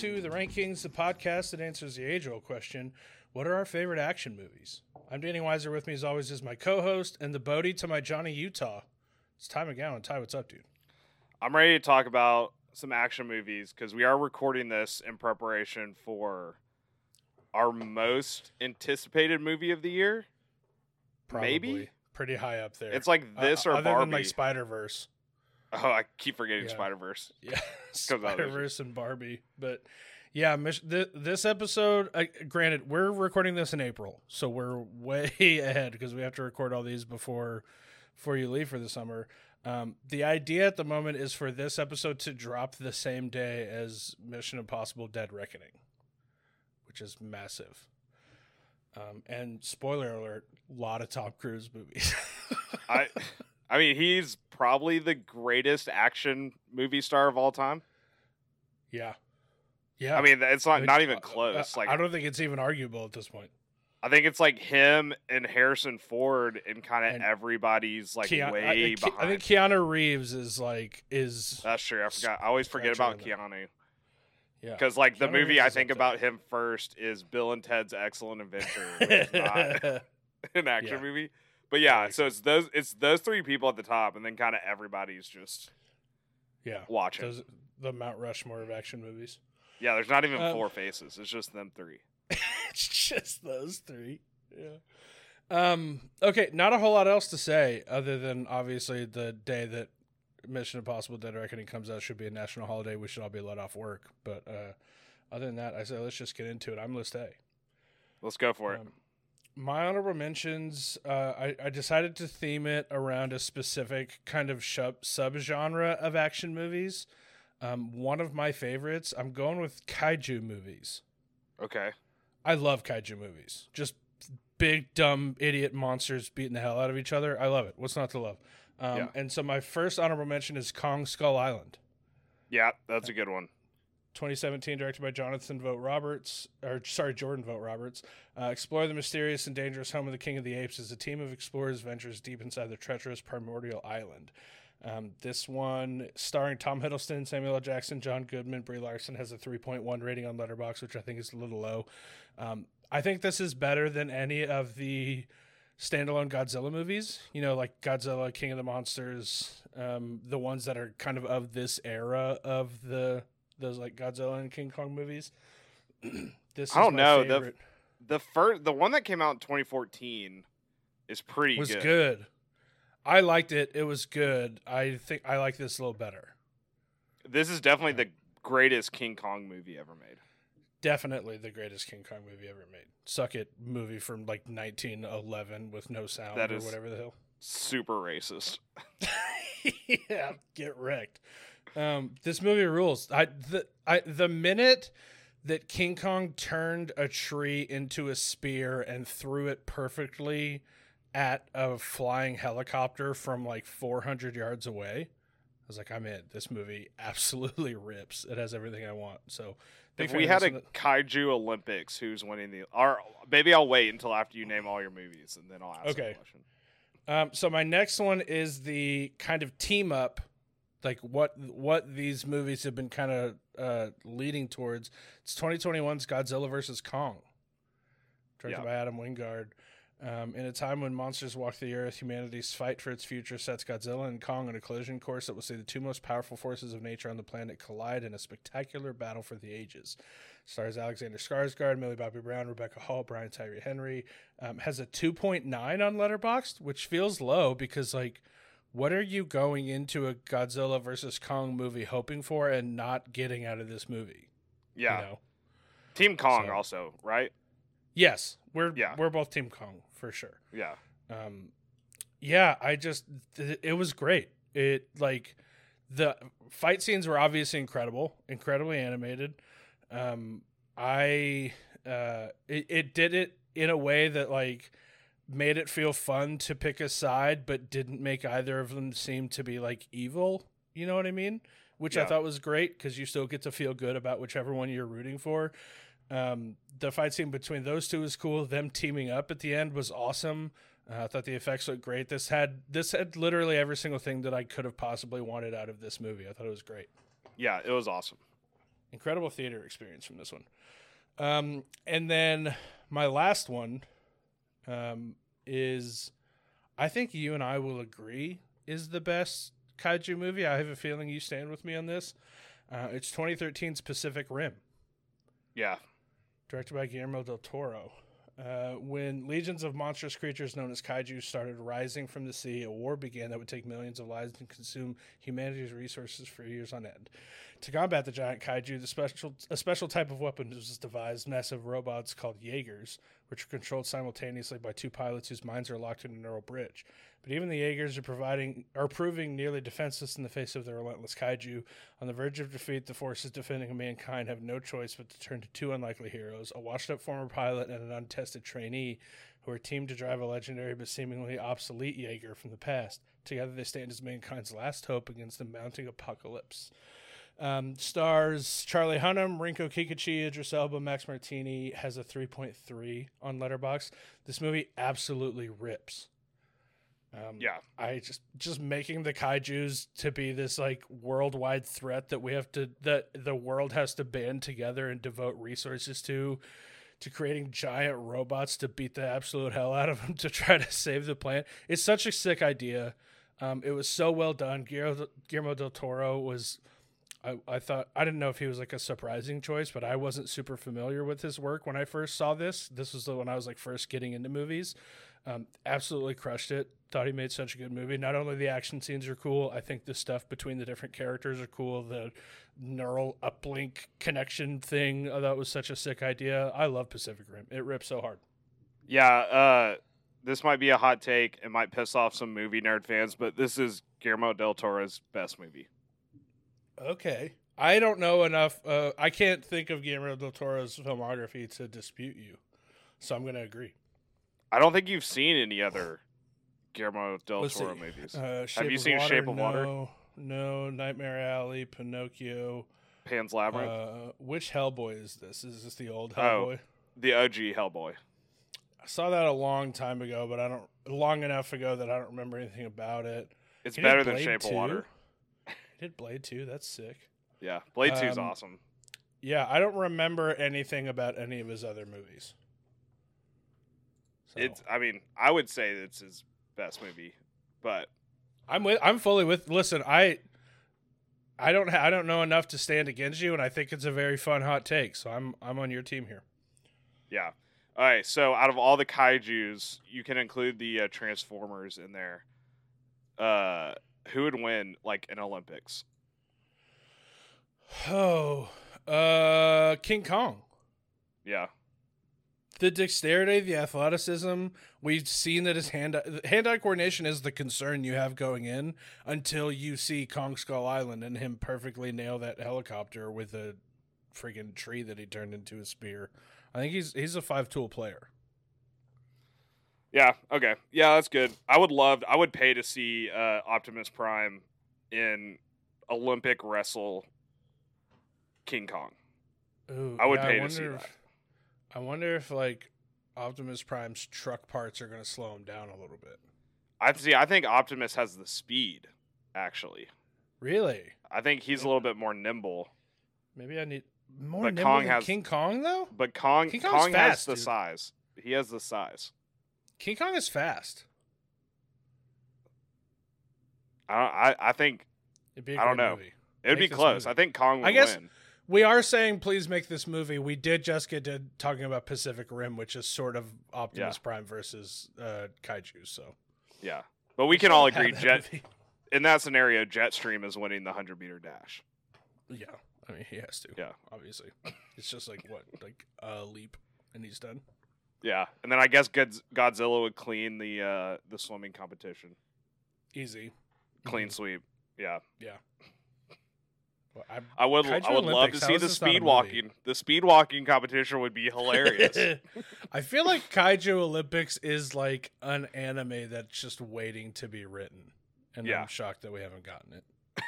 Hello and welcome to the Rank Kings, the podcast that answers the age-old question: What are our favorite action movies? I'm Danny Weiser. With me, as always, is my co-host and the Bodhi to my Johnny Utah. It's Ty McGowan. Ty, what's up, dude? I'm ready to talk about some action movies because we are recording this in preparation for our most anticipated movie of the year. Probably Maybe? pretty high up there. It's like Uh, this or other Barbie. than like Spider Verse. Oh, I keep forgetting Yeah. Spider Verse. Yeah. Spider Verse and Barbie. But yeah, th- this episode. Uh, granted, we're recording this in April, so we're way ahead because we have to record all these before before you leave for the summer. Um, the idea at the moment is for this episode to drop the same day as Mission Impossible: Dead Reckoning, which is massive. Um, and spoiler alert: a lot of Tom Cruise movies. I, I mean, he's probably the greatest action movie star of all time. yeah, yeah. I mean, it's not not even uh, close. Like, I don't think it's even arguable at this point. I think it's like him and Harrison Ford and kind of everybody's like Keanu- way I, behind. I think Keanu Reeves is like is That's true. I forgot. I always forget about Keanu. yeah. Because like the movie Reeves I think about him first is Bill and Ted's Excellent Adventure, which is not an action Yeah. movie. But yeah, so it's those it's those three people at the top, and then kind of everybody's just yeah. watching. Those the Mount Rushmore of action movies. yeah, there's not even Um, four faces; it's just them three. it's just those three. Yeah. Um. Okay. Not a whole lot else to say other than obviously the day that Mission Impossible: Dead Reckoning comes out should be a national holiday. We should all be let off work. But uh, other than that, I say let's just get into it. I'm list A. Let's go for it. My honorable mentions, uh, I, I decided to theme it around a specific kind of sub subgenre of action movies. Um, one of my favorites, I'm going with kaiju movies. Okay, I love kaiju movies. Just big, dumb, idiot monsters beating the hell out of each other. I love it. What's not to love? Um, Yeah. And so my first honorable mention is Kong Skull Island. yeah, that's a good one. 2017, directed by Jonathan Vogt-Roberts, or sorry, Jordan Vogt-Roberts. Uh, explore the mysterious and dangerous home of the King of the Apes as a team of explorers ventures deep inside the treacherous primordial island. Um, this one, starring Tom Hiddleston, Samuel L. Jackson, John Goodman, Brie Larson, has a 3.1 rating on Letterboxd, which I think is a little low. Um, I think this is better than any of the standalone Godzilla movies. You know, like Godzilla, King of the Monsters, um, the ones that are kind of of this era of the those like Godzilla and King Kong movies. this I don't know, the- favorite. The first, the one that came out in 2014, is pretty was good. good. I liked it. It was good. I think I like this a little better. This is definitely the greatest King Kong movie ever made. Definitely the greatest King Kong movie ever made. Suck it movie from like 1911 with no sound That or is- whatever the hell. Super racist. yeah, get wrecked. Um, this movie rules. I the I the minute that King Kong turned a tree into a spear and threw it perfectly at a flying helicopter from like 400 yards away, I was like, I'm in. This movie absolutely rips. It has everything I want. So, If we had a one. kaiju Olympics, who's winning the? Or maybe I'll wait until after you name all your movies, and then I'll ask Okay. the question. Um, so my next one is the kind of team up, like what what these movies have been kind of uh, leading towards. It's 2021's Godzilla versus Kong, directed Yeah. by Adam Wingard. Um, in a time when monsters walk the earth, humanity's fight for its future sets Godzilla and Kong on a collision course that will see the two most powerful forces of nature on the planet collide in a spectacular battle for the ages. Stars Alexander Skarsgård, Millie Bobby Brown, Rebecca Hall, Brian Tyree Henry. Um, has a 2.9 on Letterboxd, which feels low because like, what are you going into a Godzilla versus Kong movie hoping for and not getting out of this movie? Yeah, You know? Team Kong So- also, right? Yes, we're Yeah. we're both Team Kong for sure. Yeah, um yeah i just th- it was great it like the fight scenes were obviously incredible incredibly animated um i uh it, it did it in a way that like made it feel fun to pick a side but didn't make either of them seem to be like evil you know what i mean which i thought was great because you still get to feel good about whichever one you're rooting for um, the fight scene between those two was cool. Them teaming up at the end was awesome. Uh, I thought the effects looked great. This had this had literally every single thing that I could have possibly wanted out of this movie. I thought it was great. yeah, it was awesome. incredible theater experience from this one. Um, and then my last one um, is, I think you and I will agree is the best kaiju movie. I have a feeling you stand with me on this. Uh, it's 2013's Pacific Rim, Yeah. directed by Guillermo del Toro. Uh, when legions of monstrous creatures known as kaiju started rising from the sea, a war began that would take millions of lives and consume humanity's resources for years on end. To combat the giant kaiju, the special a special type of weapon was devised: massive robots called Jaegers, which are controlled simultaneously by two pilots whose minds are locked in a neural bridge. But even the Jaegers are providing are proving nearly defenseless in the face of the relentless kaiju. On the verge of defeat, the forces defending mankind have no choice but to turn to two unlikely heroes: a washed-up former pilot and an untested trainee, who are teamed to drive a legendary but seemingly obsolete Jaeger from the past. Together, they stand as mankind's last hope against the mounting apocalypse. Um, stars Charlie Hunnam, Rinko Kikuchi, Idris Elba, Max Martini has a 3.3 on Letterboxd. This movie absolutely rips. Um, Yeah. I just just making the kaiju's to be this like worldwide threat that we have to that the world has to band together and devote resources to to creating giant robots to beat the absolute hell out of them to try to save the planet. It's such a sick idea. Um, it was so well done. Guillermo, Guillermo del Toro was. I, I thought I didn't know if he was like a surprising choice, but I wasn't super familiar with his work when I first saw this. This was the when I was like first getting into movies. Um, absolutely crushed it. Thought he made such a good movie. Not only the action scenes are cool, I think the stuff between the different characters are cool. The neural uplink connection thing, I thought was such a sick idea. I love Pacific Rim. It rips so hard. Yeah, uh, this might be a hot take. It might piss off some movie nerd fans, but this is Guillermo del Toro's best movie. Okay. I don't know enough. Uh, I can't think of Guillermo del Toro's filmography to dispute you, so I'm going to agree. I don't think you've seen any other Guillermo del Let's Toro see. movies. Uh, Shape you seen Water, Shape of Water? No, no. Nightmare Alley, Pinocchio. Pan's Labyrinth, Uh, which Hellboy is this? Is this the old Oh. Hellboy? the OG Hellboy. I saw that a long time ago, but I don't long enough ago that I don't remember anything about it. It's He better than Shape 2? of Water. He did Blade 2. That's sick. Yeah, Blade Two is Um, awesome. Yeah, I don't remember anything about any of his other movies. So, It's. I mean, I would say it's his best movie, but I'm with. I'm fully with. Listen, I. I don't. Ha- I don't know enough to stand against you, and I think it's a very fun hot take. So I'm. I'm on your team here. yeah. All right. So out of all the kaiju's, you can include the uh, Transformers in there. Uh, who would win like in Olympics? Oh, uh, King Kong. Yeah. The dexterity, the athleticism. We've seen that his hand hand-eye coordination is the concern you have going in until you see Kong Skull Island and him perfectly nail that helicopter with a friggin' tree that he turned into a spear. I think he's he's a five tool player. Yeah. Okay. Yeah, that's good. I would love. I would pay to see uh, Optimus Prime in Olympic wrestle King Kong. Ooh, I would yeah, pay to see if- that. I wonder if like Optimus Prime's truck parts are going to slow him down a little bit. I see. I think Optimus has the speed. Actually, Really? I think he's a little bit more nimble. Maybe I need more But nimble Kong than has- King Kong though. But Kong, King Kong's Kong has fast, the dude. size. He has the size. King Kong is fast. I I, I think It'd be a I don't know. movie. it would Make be close. movie. I think Kong would I guess- win. We are saying please make this movie. We did just get to talking about Pacific Rim, which is sort of Optimus Yeah. Prime versus uh, Kaiju. So Yeah, but we can all agree. that Jet movie. in that scenario, Jetstream is winning the hundred meter dash. Yeah, I mean he has to. Yeah. obviously. It's just like what, like a leap, and he's done. Yeah, and then I guess Godzilla would clean the uh, the swimming competition. Easy, Clean Mhm. sweep. Yeah, Well, I, I would. Kaiju I would love to see the this not a speed walking. The speed walking competition would be hilarious. I feel like Kaiju Olympics is like an anime that's just waiting to be written, and Yeah. I'm shocked that we haven't gotten it.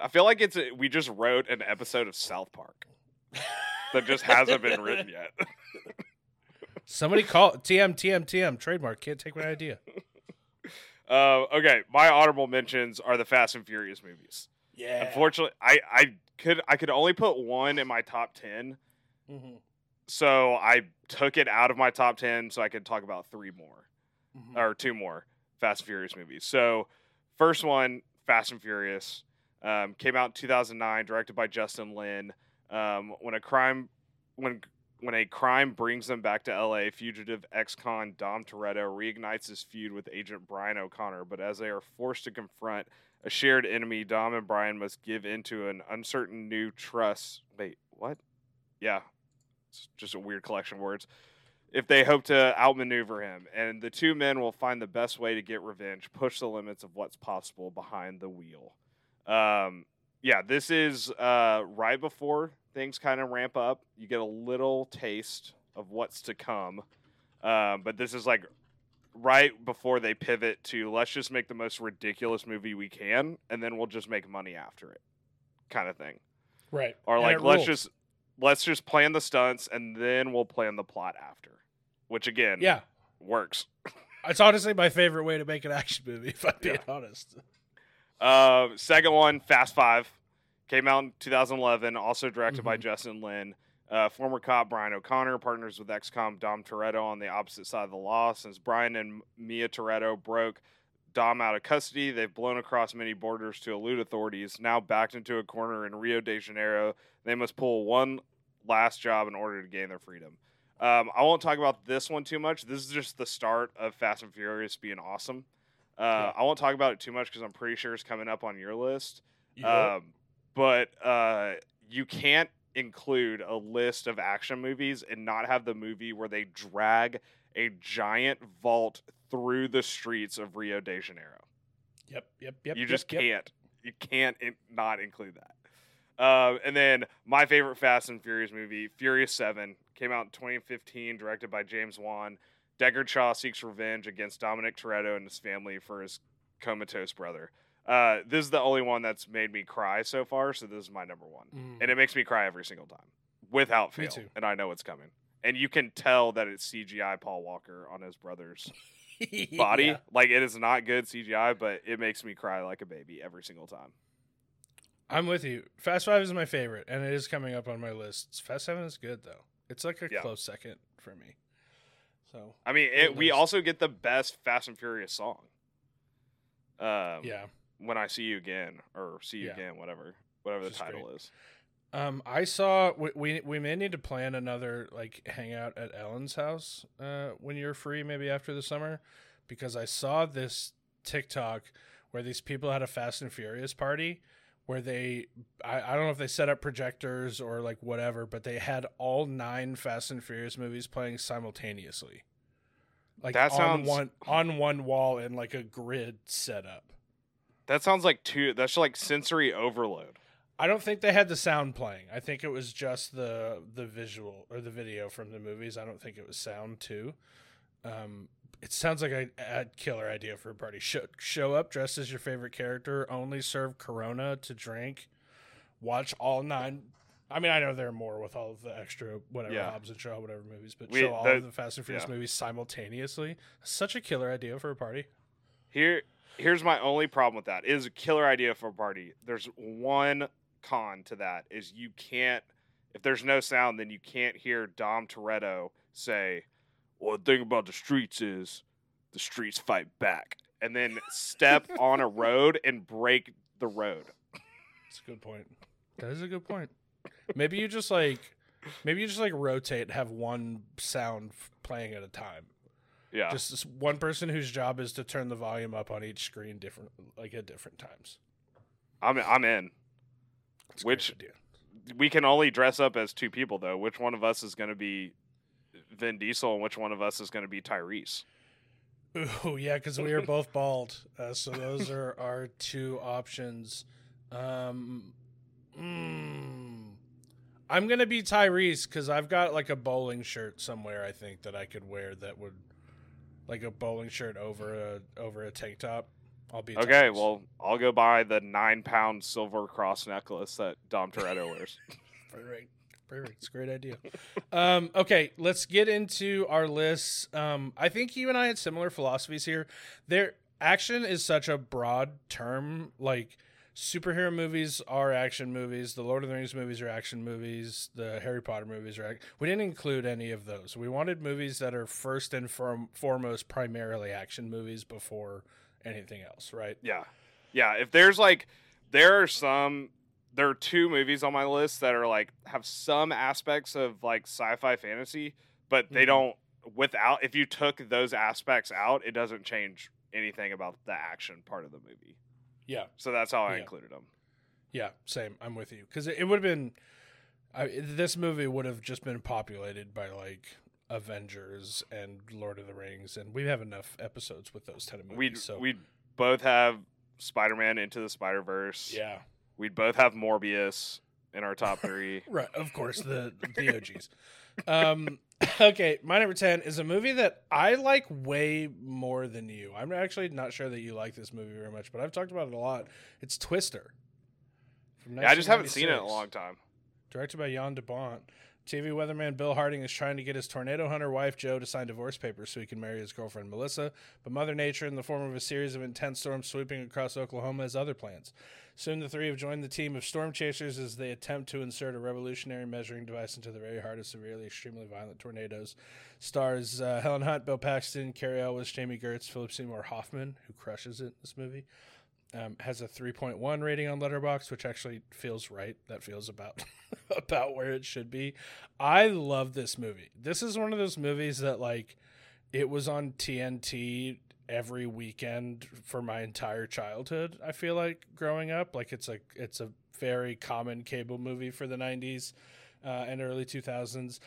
I feel like it's a, we just wrote an episode of South Park that just hasn't been written yet. Somebody call TM TM TM trademark. Can't take my idea. Uh, okay, my honorable mentions are the Fast and Furious movies. Yeah. Unfortunately, I, I could I could only put one in my top 10 Mm-hmm. so I took it out of my top 10 so I could talk about three more Mm-hmm. or two more Fast and Furious movies. So, first one, Fast and Furious, um, came out in 2009, directed by Justin Lin. Um, when a crime, when when a crime brings them back to LA, fugitive ex-con Dom Toretto reignites his feud with agent Brian O'Conner. But as they are forced to confront a shared enemy, Dom and Brian must give into an uncertain new trust. Wait, what? Yeah, it's just a weird collection of words if they hope to outmaneuver him. And the two men will find the best way to get revenge, push the limits of what's possible behind the wheel. Um, yeah, this is uh, right before things kind of ramp up. You get a little taste of what's to come. Um, but this is like right before they pivot to let's just make the most ridiculous movie we can, and then we'll just make money after it, kind of thing Right. or like let's rules. just let's just plan the stunts and then we'll plan the plot after which again Yeah. works It's honestly my favorite way to make an action movie, if I'm being honest. uh, second one fast five came out in 2011 also directed by Mhm. justin lin uh, former cop brian o'conner partners with ex-com dom toretto on the opposite side of the law since brian and mia toretto broke Dom out of custody. They've blown across many borders to elude authorities. Now backed into a corner in Rio de Janeiro, they must pull one last job in order to gain their freedom. Um, I won't talk about this one too much. This is just the start of Fast and Furious being awesome. Uh, Yeah. I won't talk about it too much because I'm pretty sure it's coming up on your list. Yup. Um, but uh, you can't include a list of action movies and not have the movie where they drag a giant vault through the streets of Rio de Janeiro. yep, yep, yep. you yep, just yep. can't. You can't in- not include that. Um, and then my favorite Fast and Furious movie, Furious Seven, came out in 2015, directed by James Wan. Deckard Shaw seeks revenge against Dominic Toretto and his family for his comatose brother. Uh, this is the only one that's made me cry so far, so this is my number one, Mm. and it makes me cry every single time, without Me fail. too. And I know it's coming, and you can tell that it's CGI Paul Walker on his brother's body. Yeah. Like it is not good CGI, but it makes me cry like a baby every single time. I'm with you. Fast Five is my favorite, and it is coming up on my list. Fast Seven is good though. It's like a Yeah. close second for me. So I mean, it, we also get the best Fast and Furious song. Um, yeah, When I see you again, or see you Yeah. again, whatever, whatever the Which is title great. is. um, I saw we, we we may need to plan another like hangout at Ellen's house uh, when you're free, maybe after the summer, because I saw this TikTok where these people had a Fast and Furious party where they I, I don't know if they set up projectors or like whatever, but they had all nine Fast and Furious movies playing simultaneously. Like That on sounds- one on one wall in like a grid setup. That sounds like too. That's like sensory overload. I don't think they had the sound playing. I think it was just the the visual or the video from the movies. I don't think it was sound too. Um, it sounds like a, a killer idea for a party. Show, show up dressed as your favorite character. Only serve Corona to drink. Watch all nine. I mean, I know there are more with all of the extra whatever Yeah. Hobbs and Shaw, whatever movies, but We- show all the- of the Fast and Furious yeah. movies simultaneously. Such a killer idea for a party. Here, here's my only problem with that. It is a killer idea for a party. There's one con to that is you can't. If there's no sound, then you can't hear Dom Toretto say, "Well, the thing about the streets is the streets fight back," and then step on a road and break the road. That's a good point. That is a good point. Maybe you just like, maybe you just like rotate, have one sound playing at a time. Yeah, Just one person whose job is to turn the volume up on each screen different, like at different times. I'm I'm in. Great Which- We can only dress up as two people though. Which one of us is going to be Vin Diesel, and which one of us is going to be Tyrese? Ooh, yeah, because we are both bald, uh, so those are our two options. Um, mm, I'm gonna be Tyrese because I've got like a bowling shirt somewhere. I think that I could wear that would, like a bowling shirt over a over a tank top. I'll be Okay, Tyrese. well, I'll go buy the nine pound silver cross necklace that Dom Toretto wears. Perfect. Perfect. It's a great idea. um, okay, let's get into our lists. Um, I think you and I had similar philosophies here. There, action is such a broad term. Like, superhero movies are action movies. The Lord of the Rings movies are action movies. The Harry Potter movies are. Ac- we didn't include any of those. We wanted movies that are first and form- foremost primarily action movies before anything else, right? Yeah. Yeah. If there's like, there are some, there are two movies on my list that are like, have some aspects of like sci fi fantasy, but they Mhm. don't, without, if you took those aspects out, it doesn't change anything about the action part of the movie. Yeah. So that's how I Yeah. included them. Yeah, same. I'm with you because it, it would have been. I, this movie would have just been populated by like Avengers and Lord of the Rings, and we have enough episodes with those kind of movies. We'd, so we'd both have Spider Man into the Spider Verse. yeah, We'd both have Morbius in our top three. right. Of course, the the OGs. Um, okay, my number ten is a movie that I like way more than you. I'm actually not sure that you like this movie very much, but I've talked about it a lot. It's Twister. Yeah, I just haven't seen it in a long time. Directed by Jan de Bont. TV weatherman Bill Harding is trying to get his tornado hunter wife Jo to sign divorce papers so he can marry his girlfriend Melissa, but Mother Nature, in the form of a series of intense storms sweeping across Oklahoma, has other plans. Soon the three have joined the team of storm chasers as they attempt to insert a revolutionary measuring device into the very heart of severely, extremely violent tornadoes. Stars uh, Helen Hunt, Bill Paxton, Cary Elwes, Jami Gertz, Philip Seymour Hoffman, who crushes it in this movie. Um, has a 3.1 rating on Letterboxd, which actually feels right. That feels about about where it should be. I love this movie. This is one of those movies that like it was on TNT every weekend for my entire childhood. I feel like growing up, like it's a it's a very common cable movie for the 90s uh, and early 2000s.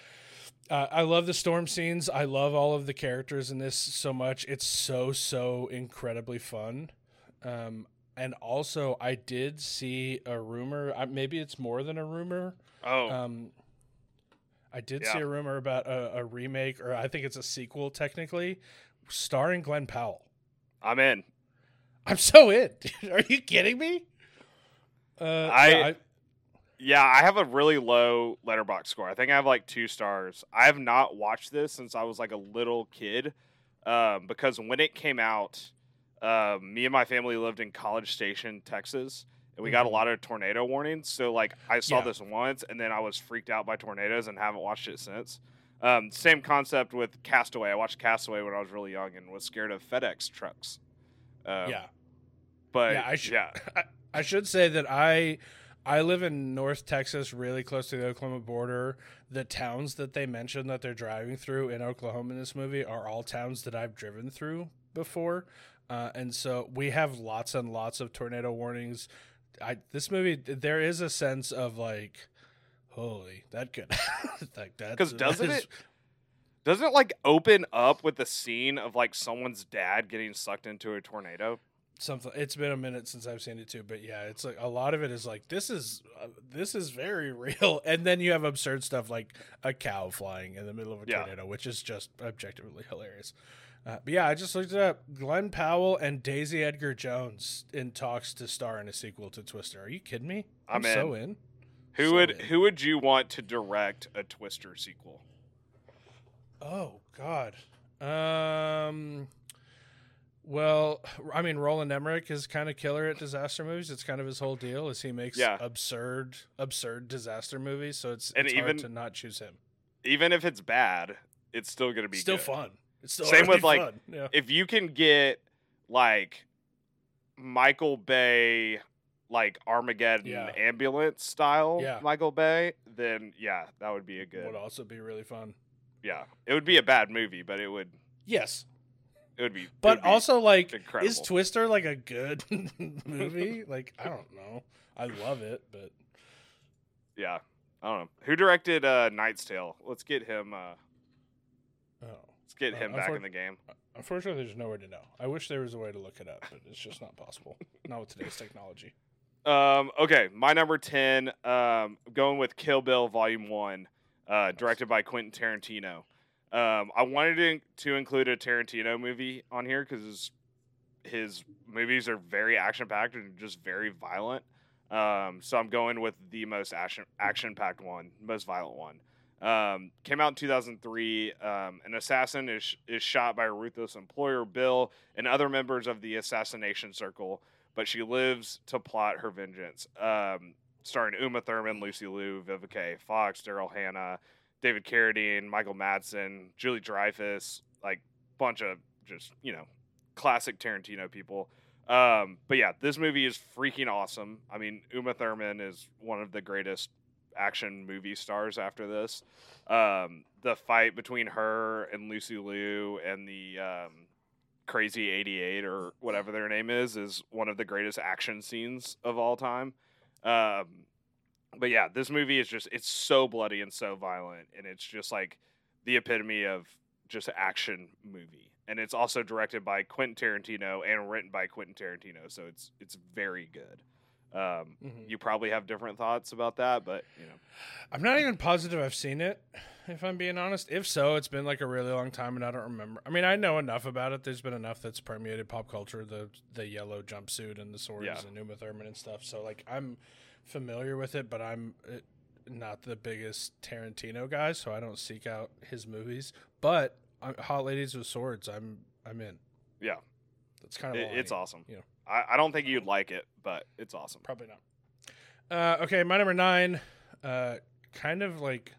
Uh, I love the storm scenes. I love all of the characters in this so much. It's so so incredibly fun. Um, and also, I did see a rumor. Uh, maybe it's more than a rumor. Oh, Um, I did Yeah. see a rumor about a, a remake, or I think it's a sequel technically, starring Glen Powell. I'm in. I'm so in. Are you kidding me? Uh, I- yeah, Yeah, I have a really low Letterboxd score. I think I have like two stars. I have not watched this since I was like a little kid, um, because when it came out, um, me and my family lived in College Station, Texas, and we got a Mhm. lot of tornado warnings. So like I saw Yeah. this once, and then I was freaked out by tornadoes and haven't watched it since. Um, same concept with Castaway. I watched Castaway when I was really young and was scared of FedEx trucks. Um, yeah. but Yeah, I should- yeah, I, I should say that I I live in North Texas, really close to the Oklahoma border. The towns that they mention that they're driving through in Oklahoma in this movie are all towns that I've driven through before, uh, and so we have lots and lots of tornado warnings. I this movie there is a sense of like, holy, that could like that 'Cause doesn't that is- it- Doesn't it like open up with the scene of like someone's dad getting sucked into a tornado? something it's been a minute since i've seen it too but yeah it's like a lot of it is like this is uh, this is very real and then you have absurd stuff like a cow flying in the middle of a Yeah. tornado which is just objectively hilarious uh, but yeah i just looked it up glen powell and daisy edgar jones in talks to star in a sequel to twister are you kidding me I'm so in Who So would in. who would you want to direct a Twister sequel? oh god um well, I mean, Roland Emmerich is kind of killer at disaster movies. It's kind of his whole deal is he makes Yeah. absurd, absurd disaster movies. So it's, And it's even- hard to not choose him. Even if it's bad, it's still gonna be Still good. fun. Same with, like. Yeah. If you can get like Michael Bay, like Armageddon Yeah. ambulance style Yeah. Michael Bay, then yeah, that would be a good. would also be really fun. Yeah, it would be a bad movie, but it would Yes, it would be. but would be also like, incredible. is Twister like a good movie? like, I don't know. I love it, but Yeah. I don't know. Who directed uh Knight's Tale? Let's get him uh oh, let's get Uh, him back in the game. unfortunately, there's nowhere to know. I wish there was a way to look it up, but it's just not possible. not with today's technology. Um okay, my number 10 um going with Kill Bill Volume 1 uh directed by Quentin Tarantino. Um I wanted to, to include a Tarantino movie on here cuz his, his movies are very action packed and just very violent. Um so I'm going with the most action action packed one, most violent one. Um, came out in 2003. Um, an assassin is is shot by a ruthless employer, Bill, and other members of the assassination circle. but she lives to plot her vengeance. Um, starring Uma Thurman, Lucy Liu, Vivica Fox, Daryl Hannah, David Carradine, Michael Madsen, Julie Dreyfus, like bunch of just you know classic Tarantino people. Um, but yeah, this movie is freaking awesome. I mean, Uma Thurman is one of the greatest action movie stars after this. Um, the fight between her and Lucy Liu and the um, Crazy 88 or whatever their name is is one of the greatest action scenes of all time. Um, but yeah, this movie is just it's so bloody and so violent and it's just like the epitome of just action movie. And it's also directed by Quentin Tarantino and written by Quentin Tarantino, so it's it's very good. Um, Mhm. You probably have different thoughts about that, but you know, I'm not even positive I've seen it, if I'm being honest. If so, it's been like a really long time and I don't remember. I mean, I know enough about it. There's been enough that's permeated pop culture, the the yellow jumpsuit and the swords Yeah. and Uma Thurman and stuff. So like I'm familiar with it, but I'm uh, not the biggest Tarantino guy, so I don't seek out his movies. But uh, Hot Ladies with Swords, I'm I'm in. yeah, That's kind of it, it's awesome. you know. I, I don't think you'd like it, but it's awesome. Probably not. Uh, okay, my number nine, uh, kind of like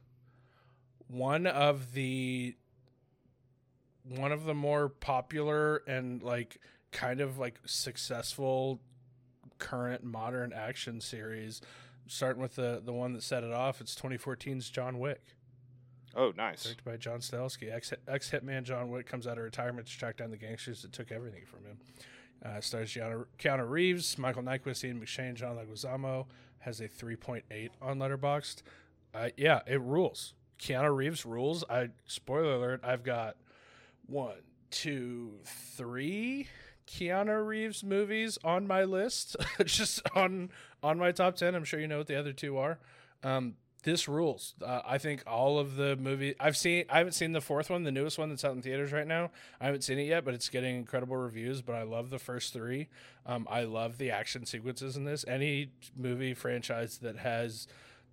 one of the one of the more popular and like kind of like successful current modern action series. Starting with the the one that set it off, it's 2014's John Wick, Oh, nice. directed by John Stahelski. Ex ex hitman John Wick comes out of retirement to track down the gangsters that took everything from him. Uh, stars Keanu, Reeves, Michael Nyqvist, Ian McShane, John Leguizamo. Has a 3.8 on Letterboxd. Uh, yeah, it rules. Keanu Reeves rules. I spoiler alert. I've got one, two, three Keanu Reeves movies on my list, just on on my top ten. I'm sure you know what the other two are. Um, this rules. Uh, I think all of the movie I've seen. I haven't seen the fourth one, the newest one that's out in theaters right now. I haven't seen it yet, but it's getting incredible reviews. But I love the first three. Um, I love the action sequences in this. Any movie franchise that has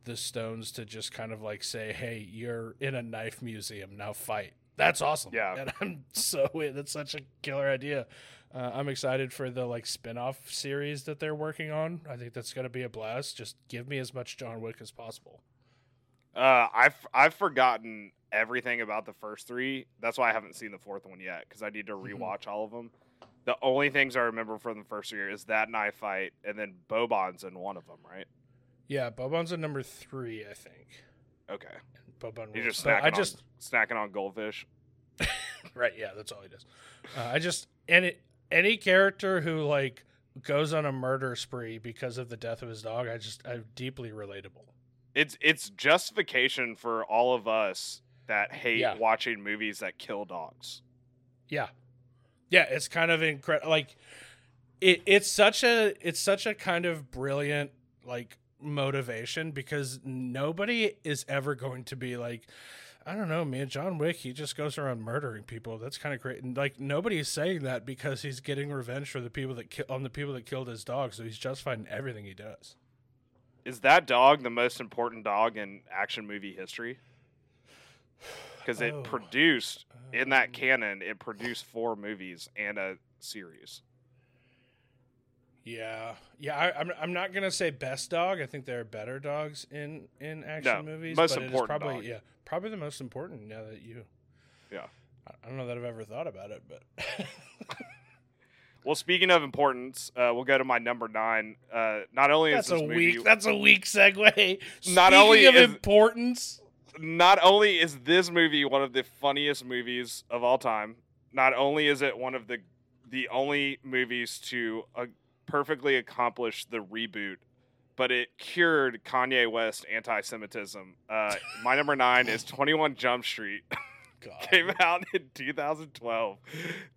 the stones to just kind of like say, "Hey, you're in a knife museum now, fight." That's awesome. Yeah. and I'm so that's such a killer idea. Uh, I'm excited for the like spin-off series that they're working on. I think that's going to be a blast. Just give me as much John Wick as possible. Uh, I've I've forgotten everything about the first three. That's why I haven't seen the fourth one yet because I need to Mhm. rewatch all of them. The only things I remember from the first three is that knife fight, and then Bobon's in one of them, right? Yeah, Bobon's in number three, I think. Okay, Bobon. he's rules. just snacking I just on snacking on goldfish. right. Yeah, that's all he does. Uh, I just any any character who like goes on a murder spree because of the death of his dog. I just I'm deeply relatable. It's it's justification for all of us that hate Yeah. watching movies that kill dogs. Yeah, yeah. It's kind of incredible. Like it, it's such a it's such a kind of brilliant like motivation because nobody is ever going to be like. I don't know, man. John Wick, he just goes around murdering people. That's kind of great. And like nobody is saying that because he's getting revenge for the people that ki- on the people that killed his dog. So he's justified in everything he does. Is that dog the most important dog in action movie history? Because it Oh. produced in that Um, canon, it produced four movies and a series. Yeah, yeah. I, I'm I'm not gonna say best dog. I think there are better dogs in in action No, movies. most but important probably dog. yeah, probably the most important. Now that you, Yeah. I don't know that I've ever thought about it, but Well, speaking of importance, uh, we'll go to my number nine. Uh, not only that's is this a movie, weak that's a weak segue. Not Speaking only of is- importance, not only is this movie one of the funniest movies of all time, not only is it one of the the only movies to uh, perfectly accomplish the reboot, but it cured Kanye West anti-Semitism. Uh, my number nine is Twenty One Jump Street. God. came out in 2012,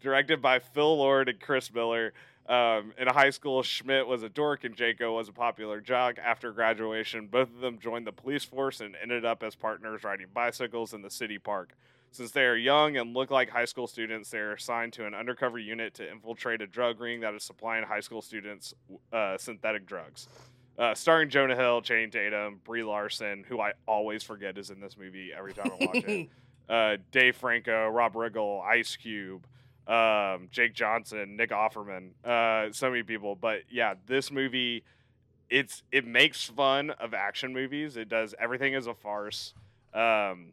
directed by Phil Lord and Chris Miller. Um, in high school, Schmidt was a dork and Jaco was a popular jock. After graduation, both of them joined the police force and ended up as partners riding bicycles in the city park. Since they are young and look like high school students, they are assigned to an undercover unit to infiltrate a drug ring that is supplying high school students uh, synthetic drugs. Uh, starring Jonah Hill, Jane Tatum, Brie Larson, who I always forget is in this movie every time I watch it uh, Dave Franco, Rob Riggle, Ice Cube, um, Jake Johnson, Nick Offerman, uh, so many people. But yeah, this movie, it's it makes fun of action movies. It does everything as a farce, um,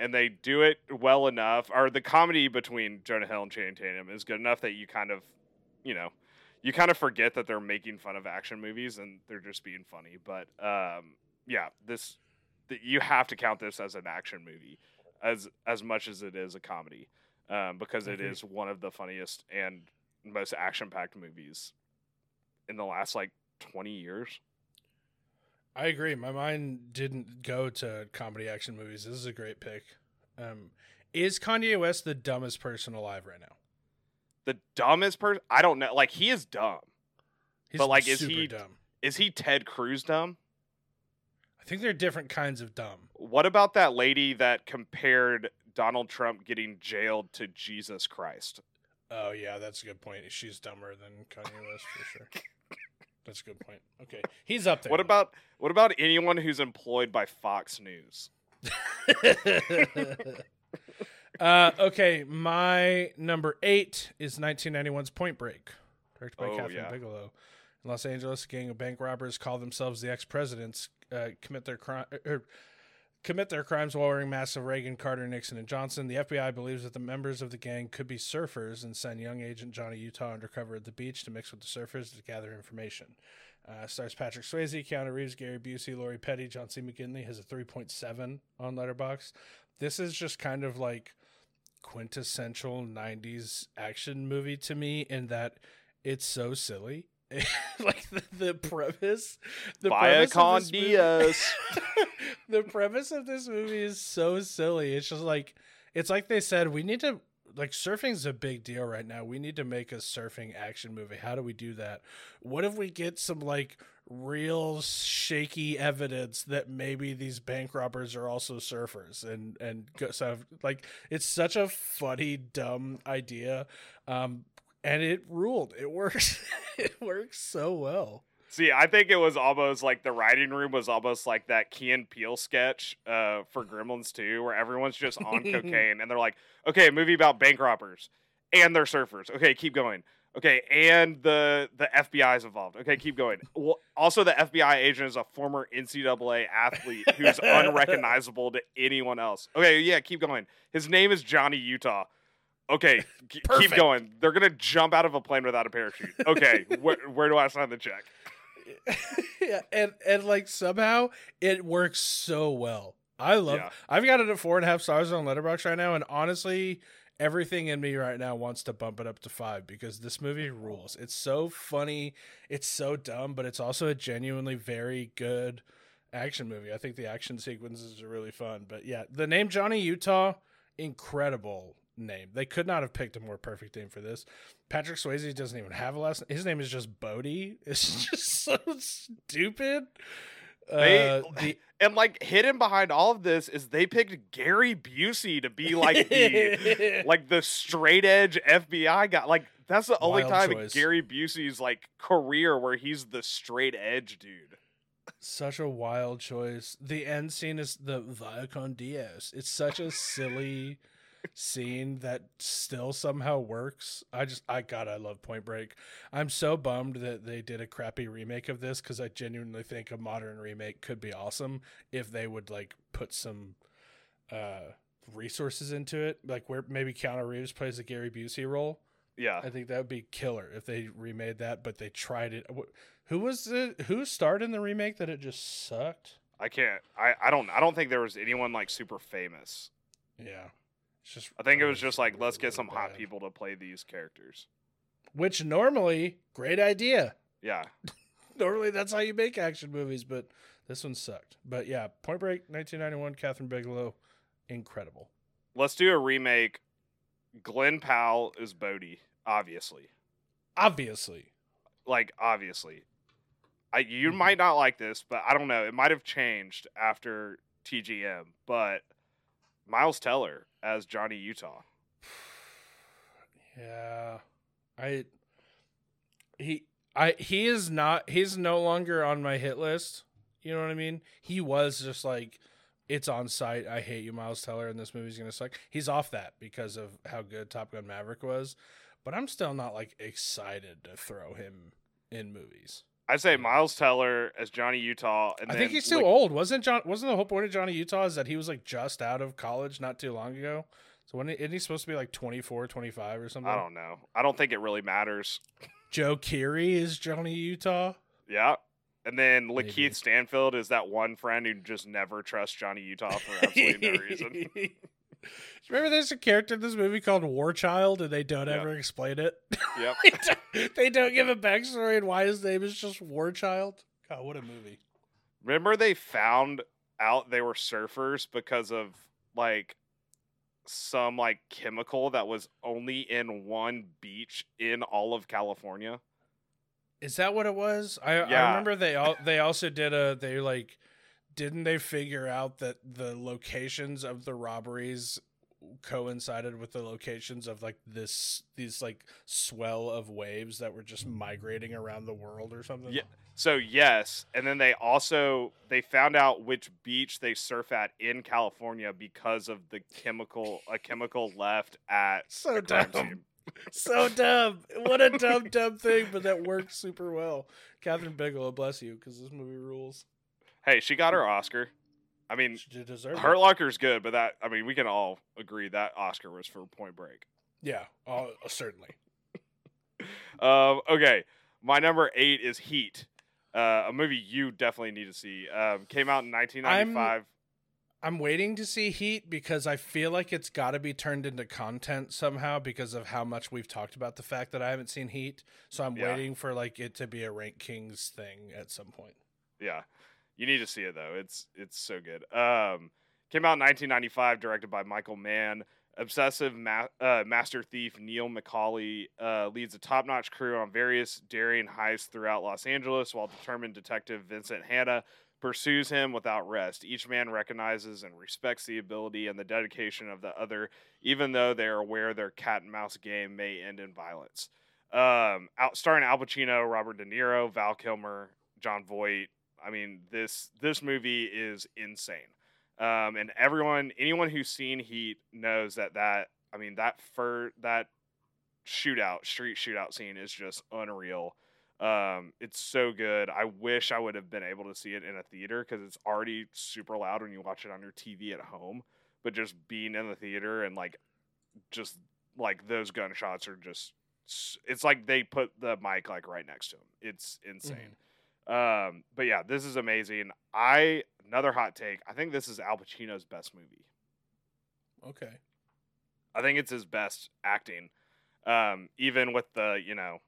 and they do it well enough. Or the comedy between Jonah Hill and Channing Tatum is good enough that you kind of, you know, you kind of forget that they're making fun of action movies and they're just being funny. But um, yeah, this th- you have to count this as an action movie as as much as it is a comedy um, because it Agreed. is one of the funniest and most action packed movies in the last like 20 years. I agree. My mind didn't go to comedy action movies. This is a great pick. Um, is Kanye West the dumbest person alive right now? The dumbest person, I don't know. Like he is dumb. He's But, like, is he- dumb? Is he Ted Cruz dumb? I think they're different kinds of dumb. What about that lady that compared Donald Trump getting jailed to Jesus Christ? Oh yeah, that's a good point. She's dumber than Kanye West for sure. That's a good point. Okay, he's up there. What about what about anyone who's employed by Fox News? uh, okay, my number eight is 1991's Point Break, directed by Oh, Kathryn yeah. Bigelow. In Los Angeles, a gang of bank robbers call themselves the ex-presidents, uh, commit their crime. Er, commit their crimes while wearing masks of Reagan, Carter, Nixon, and Johnson. The FBI believes that the members of the gang could be surfers and send young agent Johnny Utah undercover at the beach to mix with the surfers to gather information. Uh, stars Patrick Swayze, Keanu Reeves, Gary Busey, Lori Petty, John C. McGinley has a 3.7 on Letterboxd. This is just kind of like quintessential 90s action movie to me in that it's so silly. like the, the premise, the Via premise of Con this movie- Diaz. the premise of this movie is so silly. It's just like it's like they said we need to like surfing's a big deal right now. We need to make a surfing action movie. How do we do that? What if we get some like real shaky evidence that maybe these bank robbers are also surfers and and go, so like it's such a funny dumb idea um and it ruled. It works. it works so well. See, I think it was almost like the writing room was almost like that Key and Peele sketch uh, for Gremlins 2, where everyone's just on cocaine and they're like, okay, a movie about bank robbers and they're surfers. Okay, keep going. Okay, and the the FBI is involved. Okay, keep going. Well, also, the FBI agent is a former NCAA athlete who's unrecognizable to anyone else. Okay, yeah, keep going. His name is Johnny Utah. Okay, keep going. They're gonna jump out of a plane without a parachute. Okay, where, where do I sign the check? yeah, and and like somehow it works so well. I love. Yeah. I've got it at four and a half stars on Letterboxd right now, and honestly, everything in me right now wants to bump it up to five because this movie rules. It's so funny, it's so dumb, but it's also a genuinely very good action movie. I think the action sequences are really fun. But yeah, the name Johnny Utah, incredible name. They could not have picked a more perfect name for this. Patrick Swayze doesn't even have a last. name. His name is just Bodhi. It's just so stupid. They- Uh, the And like hidden behind all of this is they picked Gary Busey to be like the like the straight edge FBI guy. Like that's the only time choice. in Gary Busey's like career where he's the straight edge dude. such a wild choice. The end scene is the Vaya con Dios. It's such a silly scene that still somehow works. I just, I God, I love Point Break. I'm so bummed that they did a crappy remake of this because I genuinely think a modern remake could be awesome if they would like put some uh resources into it, like where maybe Keanu Reeves plays a Gary Busey role. Yeah. I think that would be killer if they remade that, but they tried it. Who was it? Who starred in the remake that it just sucked? I can't I, I don't I don't think there was anyone like super famous. Yeah, just. I think it was just like let's get some hot people to play these characters. Which normally, great idea. Yeah. Normally, that's how you make action movies, but this one sucked. But yeah, Point Break, 1991, Kathryn Bigelow, incredible. Let's do a remake. Glen Powell is Bodhi, obviously. Obviously, like obviously i you Mhm. might not like this but i don't know it might have changed after tgm but miles teller as johnny utah yeah, I. He, I, he is not. He's no longer on my hit list. You know what I mean? He was just like it's on site. I hate you, Miles Teller, and this movie's gonna suck. He's off that because of how good Top Gun Maverick was, but I'm still not like excited to throw him in movies. I say Miles Teller as Johnny Utah, and I think he's too Lick- old. Wasn't John? Wasn't the whole point of Johnny Utah is that he was like just out of college not too long ago? So when isn't he supposed to be like 24, 25 or something? I don't know. I don't think it really matters. Joe Keery is Johnny Utah. Yeah. And then Maybe. Lakeith Stanfield is that one friend who just never trusts Johnny Utah for absolutely no reason. Remember, there's a character in this movie called War Child, and they don't Yeah. ever explain it. Yep. they, don't, they don't give a backstory and why his name is just War Child. God, what a movie! Remember they found out they were surfers because of like some like chemical that was only in one beach in all of California. Is that what it was? I, I remember they all they also did a they like didn't they figure out that the locations of the robberies coincided with the locations of like this these like swell of waves that were just migrating around the world or something? Yeah. So yes, and then they also they found out which beach they surf at in California because of the chemical a chemical left at So dumb. scene. so dumb. What a dumb, dumb thing, but that worked super well. Kathryn Bigelow, bless you, because this movie rules. Hey, she got her Oscar. I mean, She deserved Hurt. Locker's good, but that I mean, we can all agree that Oscar was for Point Break. Yeah, oh, certainly. Um, okay, my number eight is Heat, uh, a movie you definitely need to see. Um, came out in 1995. I'm waiting to see Heat because I feel like it's got to be turned into content somehow because of how much we've talked about the fact that I haven't seen Heat. So I'm Yeah. waiting for like it to be a Rank Kings thing at some point. Yeah, you need to see it though. It's it's so good. Um, came out in 1995, directed by Michael Mann. Obsessive ma- uh, master thief Neil McCauley uh, leads a top-notch crew on various daring heists throughout Los Angeles, while determined detective Vincent Hanna pursues him without rest. Each man recognizes and respects the ability and the dedication of the other, even though they are aware their cat and mouse game may end in violence. Um, out starring Al Pacino, Robert De Niro, Val Kilmer, Jon Voight. I mean, this this movie is insane. Um, and everyone, anyone who's seen Heat knows that that I mean that for that shootout, street shootout scene is just unreal. Um, it's so good. I wish I would have been able to see it in a theater because it's already super loud when you watch it on your TV at home. But just being in the theater and like, just like those gunshots are just, it's like they put the mic like right next to him. It's insane. Um, but yeah, this is amazing. I another hot take. I think this is Al Pacino's best movie. Okay. I think it's his best acting. Um, even with the, you know,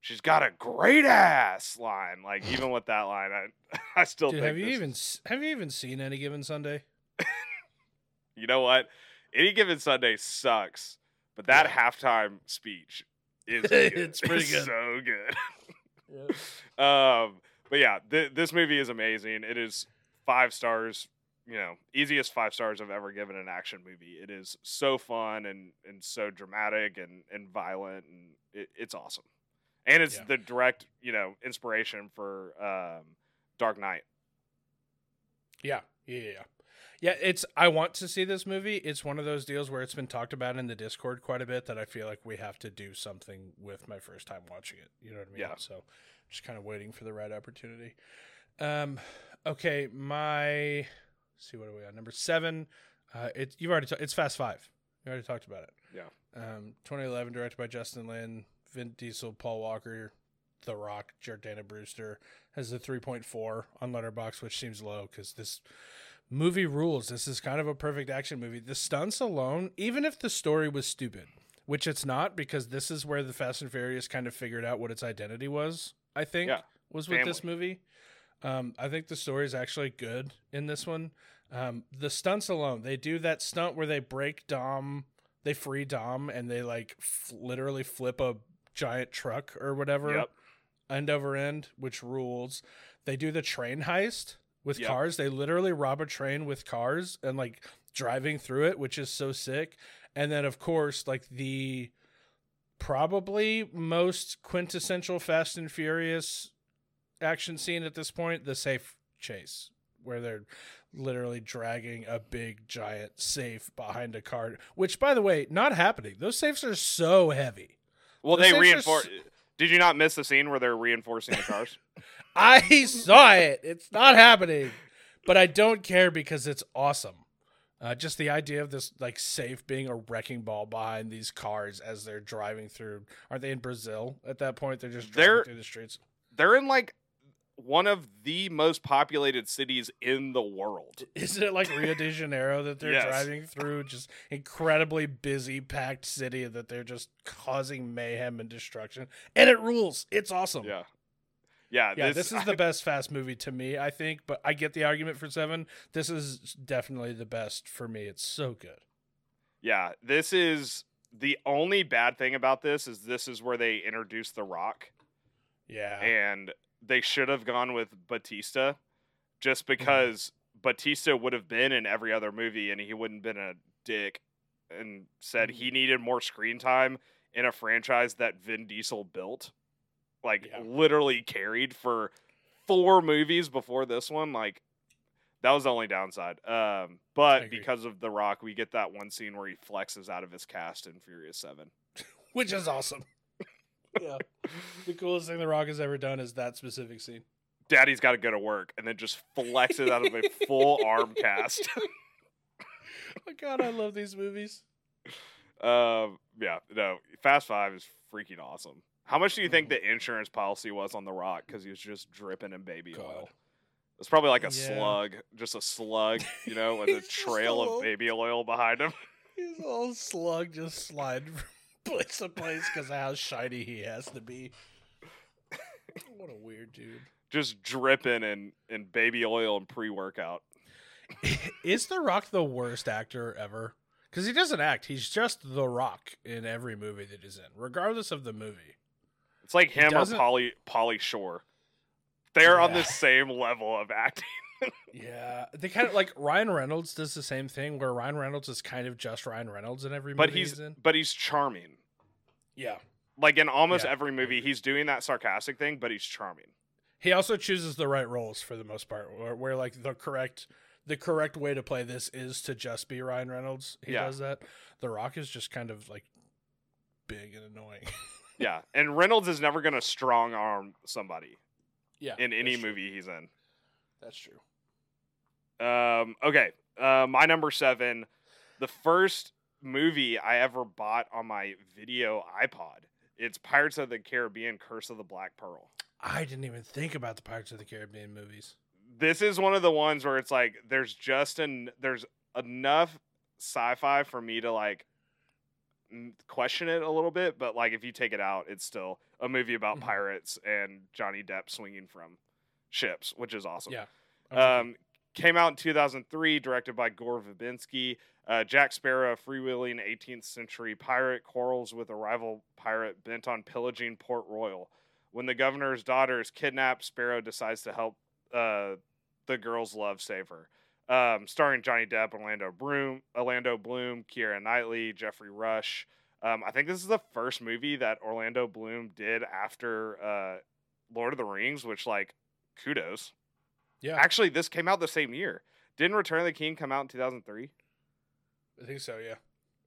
she's got a great ass line. Like even with that line, I I still Dude, have you even have you even seen any given Sunday? you know what? Any given Sunday sucks, but that Yeah. halftime speech is. It's pretty good. so good. Yeah. um, but yeah, th- this movie is amazing. It is five stars. You know, easiest five stars I've ever given an action movie. It is so fun and and so dramatic and and violent, and it, it's awesome. And it's Yeah. the direct, you know, inspiration for um, Dark Knight. Yeah, yeah, yeah, yeah. Yeah, it's. I want to see this movie. It's one of those deals where it's been talked about in the Discord quite a bit that I feel like we have to do something with my first time watching it. You know what I mean? Yeah. So, just kind of waiting for the right opportunity. Um, okay, my. let's see what are we on number seven? Uh, it you've already ta- it's Fast Five. You already talked about it. Yeah. Um, 2011, directed by Justin Lin, Vin Diesel, Paul Walker, The Rock, Jordana Brewster has a 3.4 on Letterboxd, which seems low because this movie rules. This is kind of a perfect action movie. The stunts alone, even if the story was stupid, which it's not, because this is where the Fast and Furious kind of figured out what its identity was. I think Yeah. was with this movie. Um, I think the story is actually good in this one. Um, the stunts alone, they do that stunt where they break Dom, they free Dom, and they like f- literally flip a giant truck or whatever Yep. end over end, which rules. They do the train heist with Yep. cars. They literally rob a train with cars and like driving through it, which is so sick. And then of course, like the probably most quintessential Fast and Furious action scene at this point, the safe chase, where they're literally dragging a big giant safe behind a car. Which, by the way, not happening. Those safes are so heavy. Well, The they reinforce. s- Did you not miss the scene where they're reinforcing the cars? I saw it. It's not happening, but I don't care because it's awesome. Uh, just the idea of this like safe being a wrecking ball behind these cars as they're driving through. Aren't they in Brazil at that point? They're just driving They're- through the streets. they're in like one of the most populated cities in the world. Isn't it like Rio de Janeiro that they're Yes. driving through? Just incredibly busy, packed city that they're just causing mayhem and destruction, and it rules. It's awesome. Yeah. Yeah, Yeah, this, is the best fast movie to me, I think, but I get the argument for seven. This is definitely the best for me. It's so good. Yeah, this is the only bad thing about this is this is where they introduce The Rock, Yeah. and they should have gone with Batista, Mm-hmm. just because Batista would have been in every other movie, and he wouldn't been a dick, and said Mm-hmm. he needed more screen time in a franchise that Vin Diesel built, like Yeah. literally carried for four movies before this one, like. That was the only downside. Um, but because of The Rock, we get that one scene where he flexes out of his cast in Furious 7. Which is awesome. yeah. The coolest thing The Rock has ever done is that specific scene. Daddy's got to go to work and then just flexes out of a full arm cast. Oh, God, I love these movies. um, yeah, no, Fast Five is freaking awesome. How much do you think mm. the insurance policy was on The Rock? Because he was just dripping in baby God. oil. It's probably like a Yeah. slug, just a slug, you know, with a He's just trail a little- of baby oil behind him. He's all slug just sliding from place to place because of how shiny he has to be. What a weird dude. Just dripping in, in baby oil and pre workout. Is The Rock the worst actor ever? Because he doesn't act. He's just The Rock in every movie that he's in, regardless of the movie. It's like him or Pauly Pauly Shore. They're on the same level of acting. Yeah, they kind of like Ryan Reynolds does the same thing, where Ryan Reynolds is kind of just Ryan Reynolds in every movie But he's he's in. but he's charming. Yeah, Like in almost Yeah, every movie, he's doing that sarcastic thing, but he's charming. he also chooses the right roles for the most part, where, where like the correct the correct way to play this is to just be Ryan Reynolds. He Yeah. does that. The Rock is just kind of like big and annoying. Yeah, and Reynolds is never gonna strong arm somebody yeah, in any true. movie he's in. That's true. Um, okay, uh, my number seven, the first movie I ever bought on my video iPod. It's Pirates of the Caribbean: Curse of the Black Pearl. I didn't even think about the Pirates of the Caribbean movies. This is one of the ones where it's like there's just an there's enough sci-fi for me to like question it a little bit, but like if you take it out, it's still a movie about Mhm. pirates and Johnny Depp swinging from ships, which is awesome. Yeah. I'm with you. Um, came out in 2003, directed by Gore Verbinski. Uh, Jack Sparrow, a freewheeling 18th century pirate, quarrels with a rival pirate bent on pillaging Port Royal. When the governor's daughter is kidnapped, Sparrow decides to help uh, the girl's love save her. Um, starring Johnny Depp, Orlando Bloom, Orlando Bloom, Keira Knightley, Geoffrey Rush. Um, I think this is the first movie that Orlando Bloom did after uh, Lord of the Rings, which like kudos. yeah, Actually, this came out the same year. Didn't Return of the King come out in 2003? I think so. Yeah.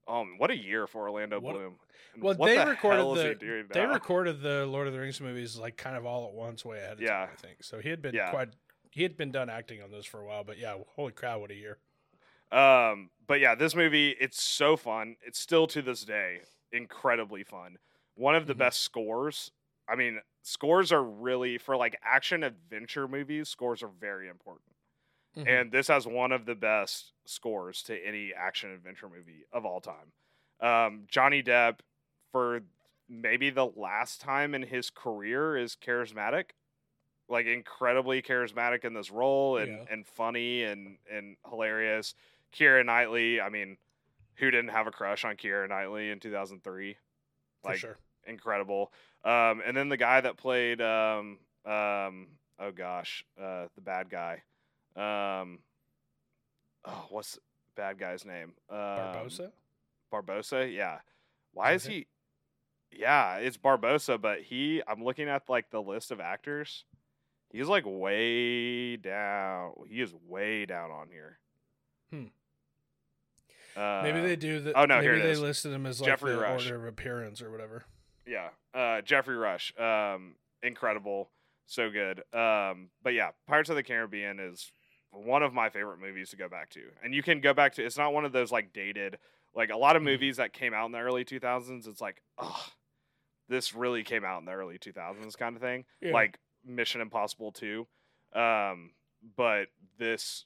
Um, what a year for Orlando What- Bloom. And Well, what they the recorded hell is he the- They recorded the Lord of the Rings movies like kind of all at once, way ahead of Yeah. time. I think so. He had been Yeah. quite. He had been done acting on those for a while, but yeah, holy crap, what a year! Um, but yeah, this movie it's so fun. It's still to this day incredibly fun. One of the Mhm. best scores. I mean, scores are really for like action adventure movies. Scores are very important, Mhm. and this has one of the best scores to any action adventure movie of all time. Um, Johnny Depp, for maybe the last time in his career, is charismatic, like incredibly charismatic in this role and, Yeah. and funny and and hilarious. Keira Knightley, I mean, who didn't have a crush on Keira Knightley in 2003? for Like sure. incredible. Um, and then the guy that played, um, um, oh gosh, uh, the bad guy. Um, oh, what's the bad guy's name? Um, Barbossa. Barbossa, yeah. Why Is is he? Yeah, it's Barbossa, but he. I'm looking at like the list of actors. He's like way down. He is way down on here. Hmm. Uh, maybe they do that. oh, no, maybe here it they is. listed him as like Geoffrey the Rush. order of appearance or whatever. Yeah, uh, Geoffrey Rush, um, incredible, so good. Um, but yeah, Pirates of the Caribbean is one of my favorite movies to go back to, and you can go back to. It's not one of those like dated, like a lot of Mhm. movies that came out in the early two thousands. It's like, oh, this really came out in the early two thousands kind of thing, Yeah. like Mission Impossible two. Um, but this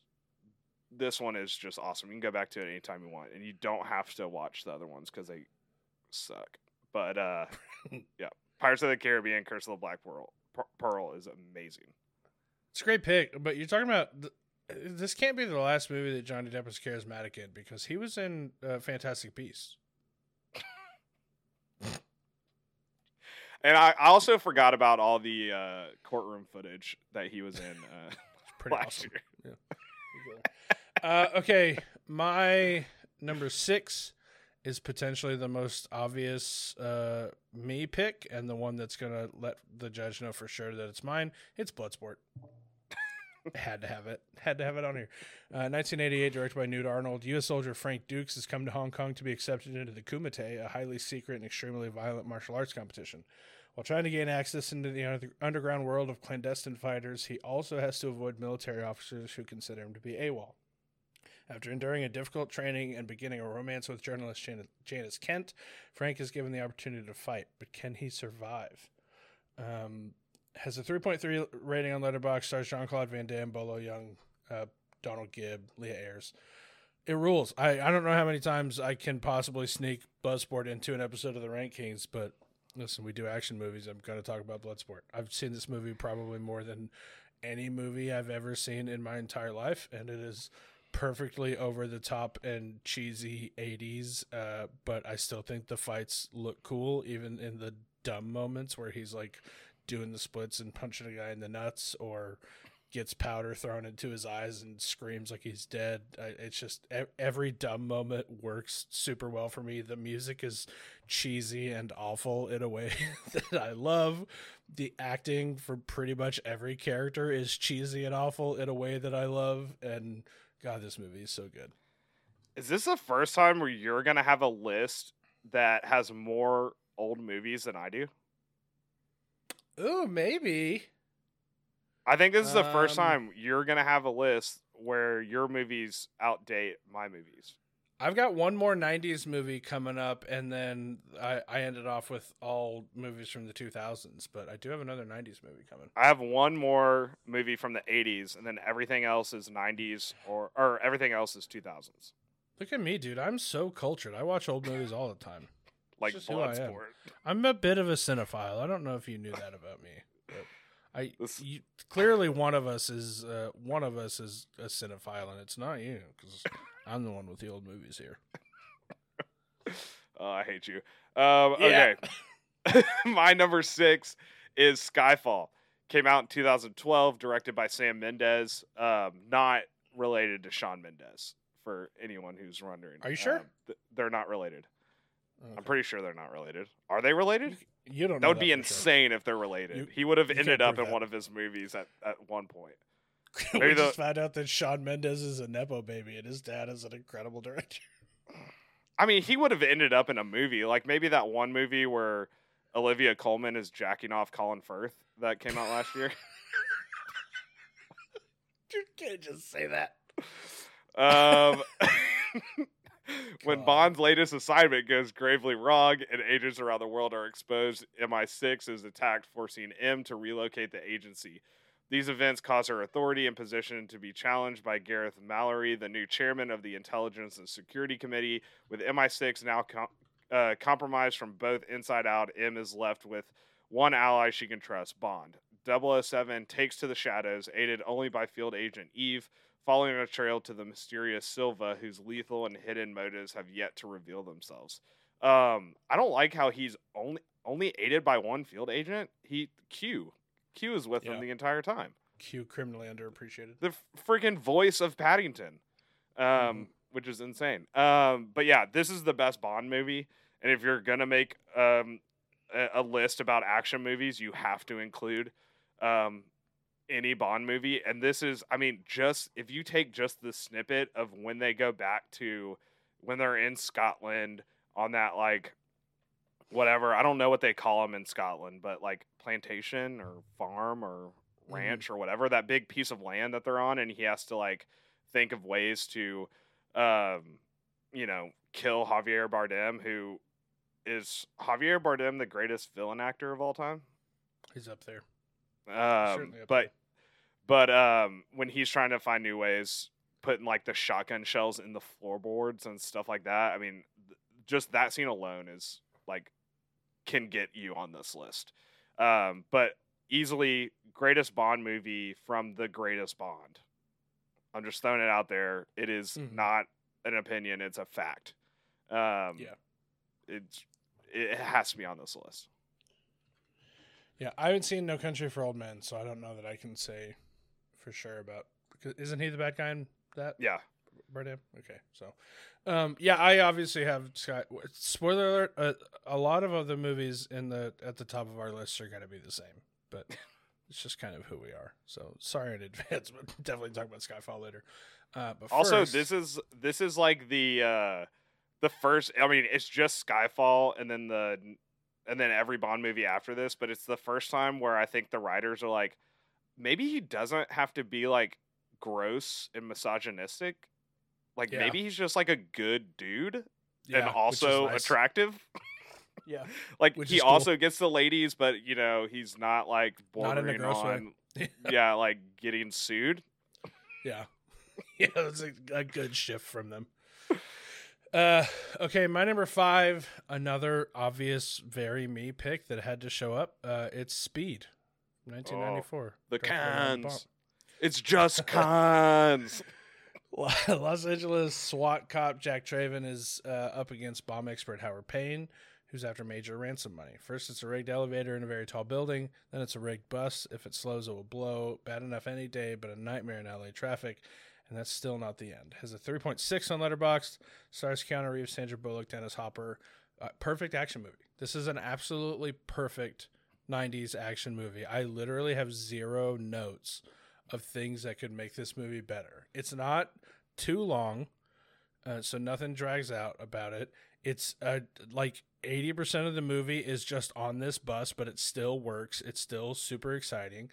this one is just awesome. You can go back to it anytime you want, and you don't have to watch the other ones because they suck. But uh, yeah, Pirates of the Caribbean: Curse of the Black Pearl, Pearl is amazing. It's a great pick, but you're talking about th- this can't be the last movie that Johnny Depp was charismatic in because he was in uh, Fantastic Beasts. And I, I also forgot about all the uh, courtroom footage that he was in uh, pretty last awesome. year. uh, okay, my number six is potentially the most obvious uh, me pick, and the one that's gonna let the judge know for sure that it's mine. It's Bloodsport. Had to have it. Had to have it on here. Uh, 1988, directed by Newt Arnold. U.S. soldier Frank Dux has come to Hong Kong to be accepted into the Kumite, a highly secret and extremely violent martial arts competition. While trying to gain access into the underground world of clandestine fighters, he also has to avoid military officers who consider him to be AWOL. After enduring a difficult training and beginning a romance with journalist Jan- Janice Kent, Frank is given the opportunity to fight, but can he survive? Um, has a 3.3 rating on Letterboxd, stars Jean Claude Van Damme, Bolo Yeung, uh, Donald Gibb, Leah Ayres. It rules. I, I don't know how many times I can possibly sneak Buzzsport into an episode of the Rank Kings, but listen, we do action movies. I'm going to talk about Bloodsport. I've seen this movie probably more than any movie I've ever seen in my entire life, and it is perfectly over the top and cheesy 80s. Uh, but I still think the fights look cool, even in the dumb moments where he's like doing the splits and punching a guy in the nuts or gets powder thrown into his eyes and screams like he's dead. It's just every dumb moment works super well for me. The music is cheesy and awful in a way that I love. The acting for pretty much every character is cheesy and awful in a way that I love. And God, this movie is so good. Is this the first time where you're gonna have a list that has more old movies than I do? Oh, maybe. I think this is the first Um, time you're gonna have a list where your movies outdate my movies. I've got one more 90s movie coming up, and then I, I ended off with all movies from the 2000s, but I do have another 90s movie coming. I have one more movie from the 80s, and then everything else is 90s or or everything else is 2000s, Look at me, dude. I'm so cultured. I watch old movies all the time. Like just I am. Bloodsport. I'm a bit of a cinephile. I don't know if you knew that about me. I This- you, clearly one of us is uh, one of us is a cinephile, and it's not you because I'm the one with the old movies here. Oh, I hate you. Um, Yeah. Okay, my number six is Skyfall. Came out in 2012, directed by Sam Mendes. Um, not related to Shawn Mendes. For anyone who's wondering, Are you sure? Um, th- they're not related. Okay. I'm pretty sure they're not related. Are they related? You don't. That would be for sure. insane if they're related. You- he would have ended up in that. one of his movies at, at one point. we Maybe the- just found out that Shawn Mendes is a nepo baby, and his dad is an incredible director. I mean, he would have ended up in a movie, like maybe that one movie where Olivia Colman is jacking off Colin Firth that came out last year. You can't just say that. Um, when Bond's latest assignment goes gravely wrong and agents around the world are exposed, MI6 is attacked, forcing M to relocate the agency. These events cause her authority and position to be challenged by Gareth Mallory, the new chairman of the Intelligence and Security Committee. With MI6 now com- uh, compromised from both inside out, M is left with one ally she can trust Bond. 007 takes to the shadows, aided only by field agent Eve, following a trail to the mysterious Silva, whose lethal and hidden motives have yet to reveal themselves. Um, I don't like how he's only only aided by one field agent. He Q Q is with Yeah. him the entire time. Q criminally underappreciated. The freaking voice of Paddington, um, Mhm. which is insane. Um, but yeah, this is the best Bond movie, and if you're gonna make um a, a list about action movies, you have to include um any Bond movie, and this is, I mean, just if you take just the snippet of when they go back to when they're in Scotland on that like whatever I don't know what they call them in Scotland, but like plantation or farm or ranch or whatever that big piece of land that they're on, and he has to like think of ways to, um, you know, kill Javier Bardem, who is Javier Bardem the greatest villain actor of all time. He's up there. Um, but but um, when he's trying to find new ways, putting like the shotgun shells in the floorboards and stuff like that. I mean, th- just that scene alone is like can get you on this list. Um, but easily greatest Bond movie from the greatest Bond. I'm just throwing it out there. It is Mhm. not an opinion; it's a fact. Um, Yeah. it's it has to be on this list. Yeah, I haven't seen No Country for Old Men, so I don't know that I can say for sure about. Because isn't he the bad guy in that? Yeah, Bardem. Okay, so, um, yeah, I obviously have Scott. Spoiler alert: uh, a lot of other movies in the at the top of our list are going to be the same, but it's just kind of who we are. So sorry in advance, but definitely talk about Skyfall later. Uh, but also first- this is this is like the uh the first i mean it's just skyfall and then the and then every bond movie after this but it's the first time where i think the writers are like maybe he doesn't have to be like gross and misogynistic like Yeah. maybe he's just like a good dude yeah, and also nice. attractive Yeah, like Which he cool. also gets the ladies but you know he's not like Not bordering way. on yeah like getting sued Yeah. Yeah, that's a, a good shift from them. Uh, okay, my number five, another obvious, very me pick that had to show up. Uh, it's Speed, 1994. the directed cons it's just cons Los Angeles SWAT cop Jack Traven is uh, up against bomb expert Howard Payne, who's after major ransom money. First, it's a rigged elevator in a very tall building. Then, it's a rigged bus. If it slows, it will blow. Bad enough any day, but a nightmare in LA traffic. And that's still not the end. Has a 3.6 on Letterboxd. Stars Keanu Reeves, Sandra Bullock, Dennis Hopper. Uh, perfect action movie. This is an absolutely perfect 90s action movie. I literally have zero notes of things that could make this movie better. It's not too long, uh, so nothing drags out about it. It's uh, like 80% of the movie is just on this bus, but it still works. It's still super exciting.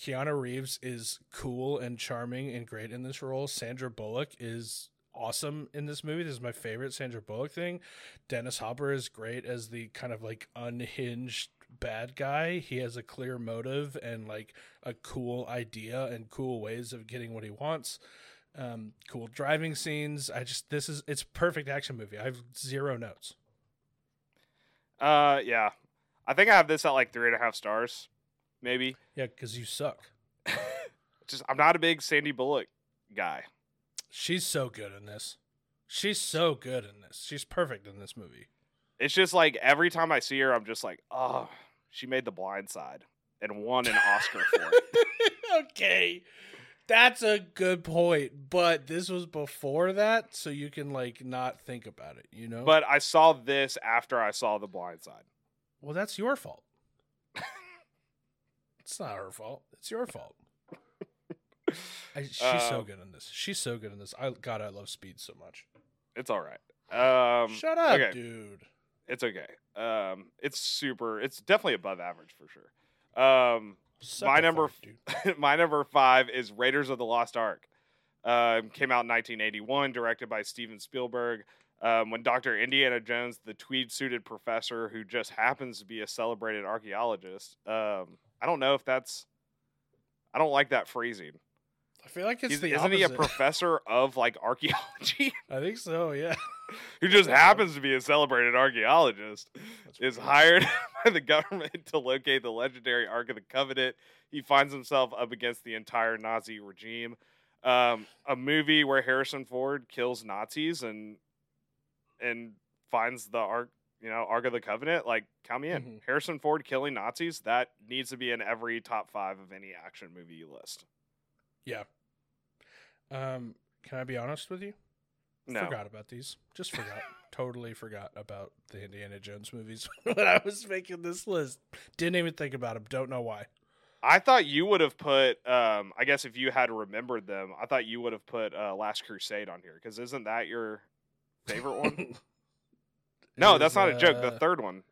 Keanu Reeves is cool and charming and great in this role. Sandra Bullock is awesome in this movie. This is my favorite Sandra Bullock thing. Dennis Hopper is great as the kind of like unhinged bad guy. He has a clear motive and like a cool idea and cool ways of getting what he wants. Um, cool driving scenes. I just this is it's perfect action movie. I have zero notes. Uh, yeah. I think I have this at like three and a half stars, maybe. Yeah, because you suck. Just I'm not a big Sandy Bullock guy. She's so good in this. She's so good in this. She's perfect in this movie. It's just like every time I see her, I'm just like, oh, she made The Blind Side and won an Oscar for it. okay. That's a good point, but this was before that, so you can like not think about it, you know? But I saw this after I saw The Blind Side. well, that's your fault. It's not her fault. It's your fault. I, she's so Um, good in this. She's so good in this. I God, I love Speed so much. It's all right. Um, Shut up, okay. dude. It's okay. Um, it's super. It's definitely above average for sure. Um, Suck My number my number five is Raiders of the Lost Ark. Um, came out in 1981, directed by Steven Spielberg. Um, when Dr. Indiana Jones, the tweed suited professor who just happens to be a celebrated archaeologist, um, I don't know if that's. I don't like that phrasing. I feel like it's He's, the isn't he a professor of like archaeology I think so. Yeah. who just happens to be a celebrated archaeologist? That's is hired by the government to locate the legendary Ark of the Covenant. He finds himself up against the entire Nazi regime. Um, a movie where Harrison Ford kills Nazis and and finds the Ark, you know, Ark of the Covenant. Like, count me in. Mhm. Harrison Ford killing Nazis. That needs to be in every top five of any action movie you list. Yeah. Um, can I be honest with you? No, Forgot about these. Just forgot. totally forgot about the Indiana Jones movies when I was making this list. Didn't even think about them. Don't know why. I thought you would have put. Um, I guess if you had remembered them, I thought you would have put uh, Last Crusade on here because isn't that your favorite one? no, that's not a joke. The uh, third one.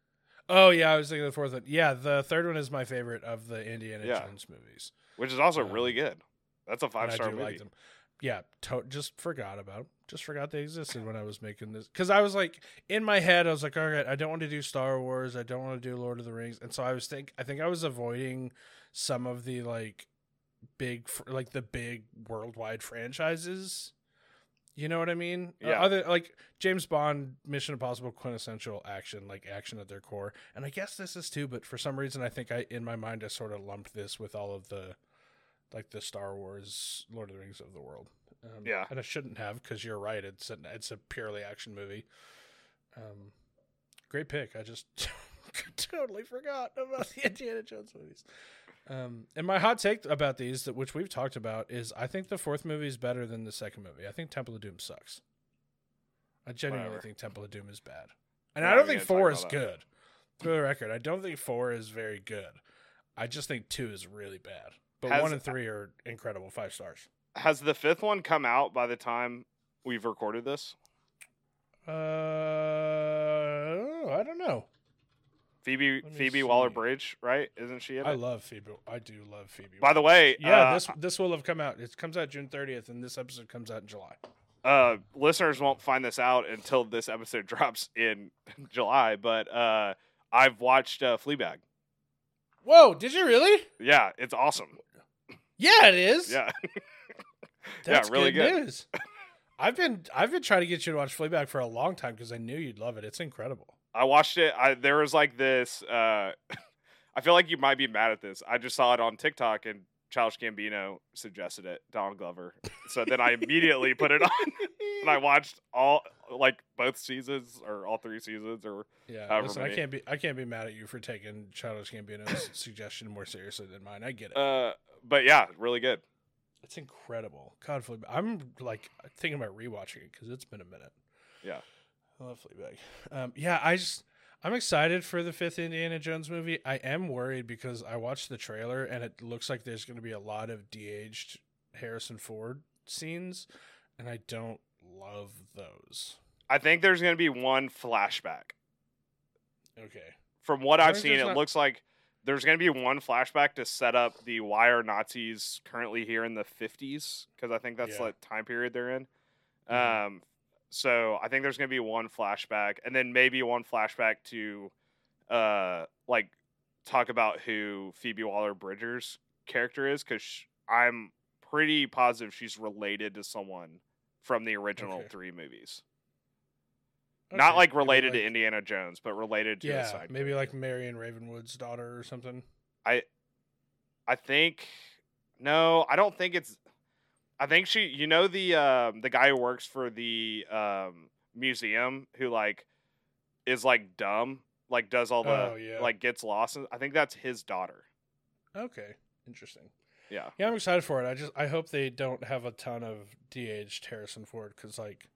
Oh yeah, I was thinking the fourth one. Yeah, the third one is my favorite of the Indiana Yeah. Jones movies. which is also Um, really good. That's a and five star movie. them. Yeah, to- just forgot about 'em. Just forgot they existed when I was making this because I was like in my head I was like, all right, I don't want to do Star Wars, I don't want to do Lord of the Rings, and so I was think I think I was avoiding some of the like big fr- like the big worldwide franchises. You know what I mean? Uh, Yeah. other like James Bond, Mission Impossible, quintessential action, like action at their core, and I guess this is too. But for some reason, I think I in my mind I sort of lumped this with all of the like the Star Wars, Lord of the Rings of the world. Um, Yeah. and I shouldn't have because you're right. It's a, it's a purely action movie. Um, great pick. I just totally forgot about the Indiana Jones movies. Um, and my hot take about these, that which we've talked about, is I think the fourth movie is better than the second movie. I think Temple of Doom sucks. I genuinely Whatever. think Temple of Doom is bad, and We're I don't think four is good. For the record, I don't think four is very good. I just think two is really bad. But Has- one and three are incredible, five stars. Has the fifth one come out by the time we've recorded this? Uh, I don't know. Phoebe Phoebe Waller Bridge, right? Isn't she in I it? love Phoebe. I do love Phoebe. By the way, yeah, uh, this this will have come out. It comes out June thirtieth, and this episode comes out in July. uh, listeners won't find this out until this episode drops in July. But uh, I've watched uh, Fleabag. Whoa! Did you really? Yeah, it's awesome. Yeah, it is. Yeah, That's really good, good. news. I've been I've been trying to get you to watch Fleabag for a long time because I knew you'd love it. It's incredible. I watched it. I there was like this. Uh, I feel like you might be mad at this. I just saw it on TikTok and Childish Gambino suggested it. Donald Glover. So then I immediately put it on and I watched all like both seasons or all three seasons or Yeah, However listen, I can't be I can't be mad at you for taking Childish Gambino's suggestion more seriously than mine. I get it. uh but yeah, really good. it's incredible. God, I'm like thinking about rewatching it because it's been a minute. Yeah. I love Fleabag. Um, yeah, I just I'm excited for the fifth Indiana Jones movie. I am worried because I watched the trailer and it looks like there's going to be a lot of de-aged Harrison Ford scenes, and I don't love those. I think there's going to be one flashback. Okay. From what I've seen, it not- looks like there's going to be one flashback to set up the why are Nazis currently here in the 50s because I think that's Yeah. the time period they're in. Mhm. Um, so I think there's going to be one flashback, and then maybe one flashback to, uh, like talk about who Phoebe Waller Bridger's character is because I'm pretty positive she's related to someone from the original Okay. three movies. Not like related to Indiana Jones, but related to Yeah, side maybe character. like Marion Ravenwood's daughter or something. I, I think no, I don't think it's. I think she, you know, the um, the guy who works for the um, museum who like is like dumb, like does all the Oh, yeah. like gets lost. I think that's his daughter. Okay, interesting. Yeah, Yeah, I'm excited for it. I just I hope they don't have a ton of de-aged Harrison Ford because like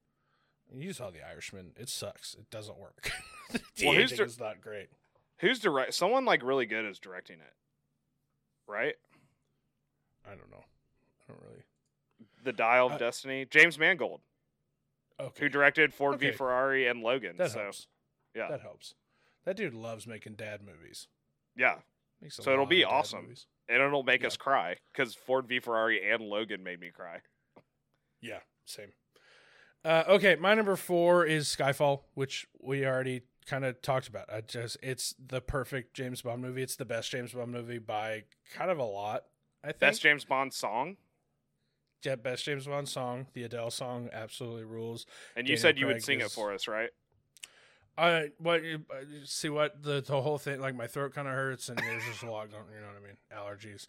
you saw The Irishman, it sucks. It doesn't work. the Well, who's de-aging is not great. who's direct? Someone like really good is directing it, right? I don't know. I don't really. The Dial of Uh, Destiny, James Mangold, Okay, who directed Ford v Ferrari and Logan. that so helps. yeah. that helps. That dude loves making dad movies. yeah, So it'll be awesome. movies. and it'll make Yeah. us cry because Ford v Ferrari and Logan made me cry. Yeah, same. Uh, okay, my number four is Skyfall, which we already kind of talked about. I just it's the perfect James Bond movie. It's the best James Bond movie by kind of a lot. I think Best James Bond song. Yeah, best James Bond song. The Adele song absolutely rules. And you said you Craig would sing it for us, right? I what uh, see what the the whole thing like my throat kind of hurts and there's just a lot going. You know what I mean? Allergies.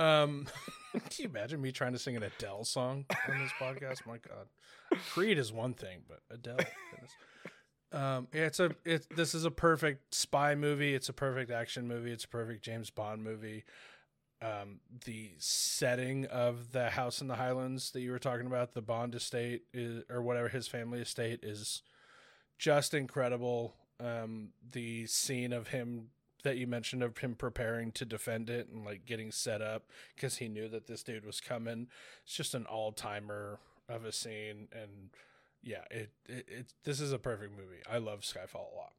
Um, can you imagine me trying to sing an Adele song on this podcast? My God, Creed is one thing, but Adele. Goodness. Um, yeah, it's a it's This is a perfect spy movie. It's a perfect action movie. It's a perfect James Bond movie. Um, the setting of the house in the Highlands that you were talking about, the Bond estate is, or whatever his family estate is, just incredible. Um, the scene of him that you mentioned of him preparing to defend it and like getting set up because he knew that this dude was coming. It's just an all timer of a scene, and yeah, it, it it this is a perfect movie. I love Skyfall a lot.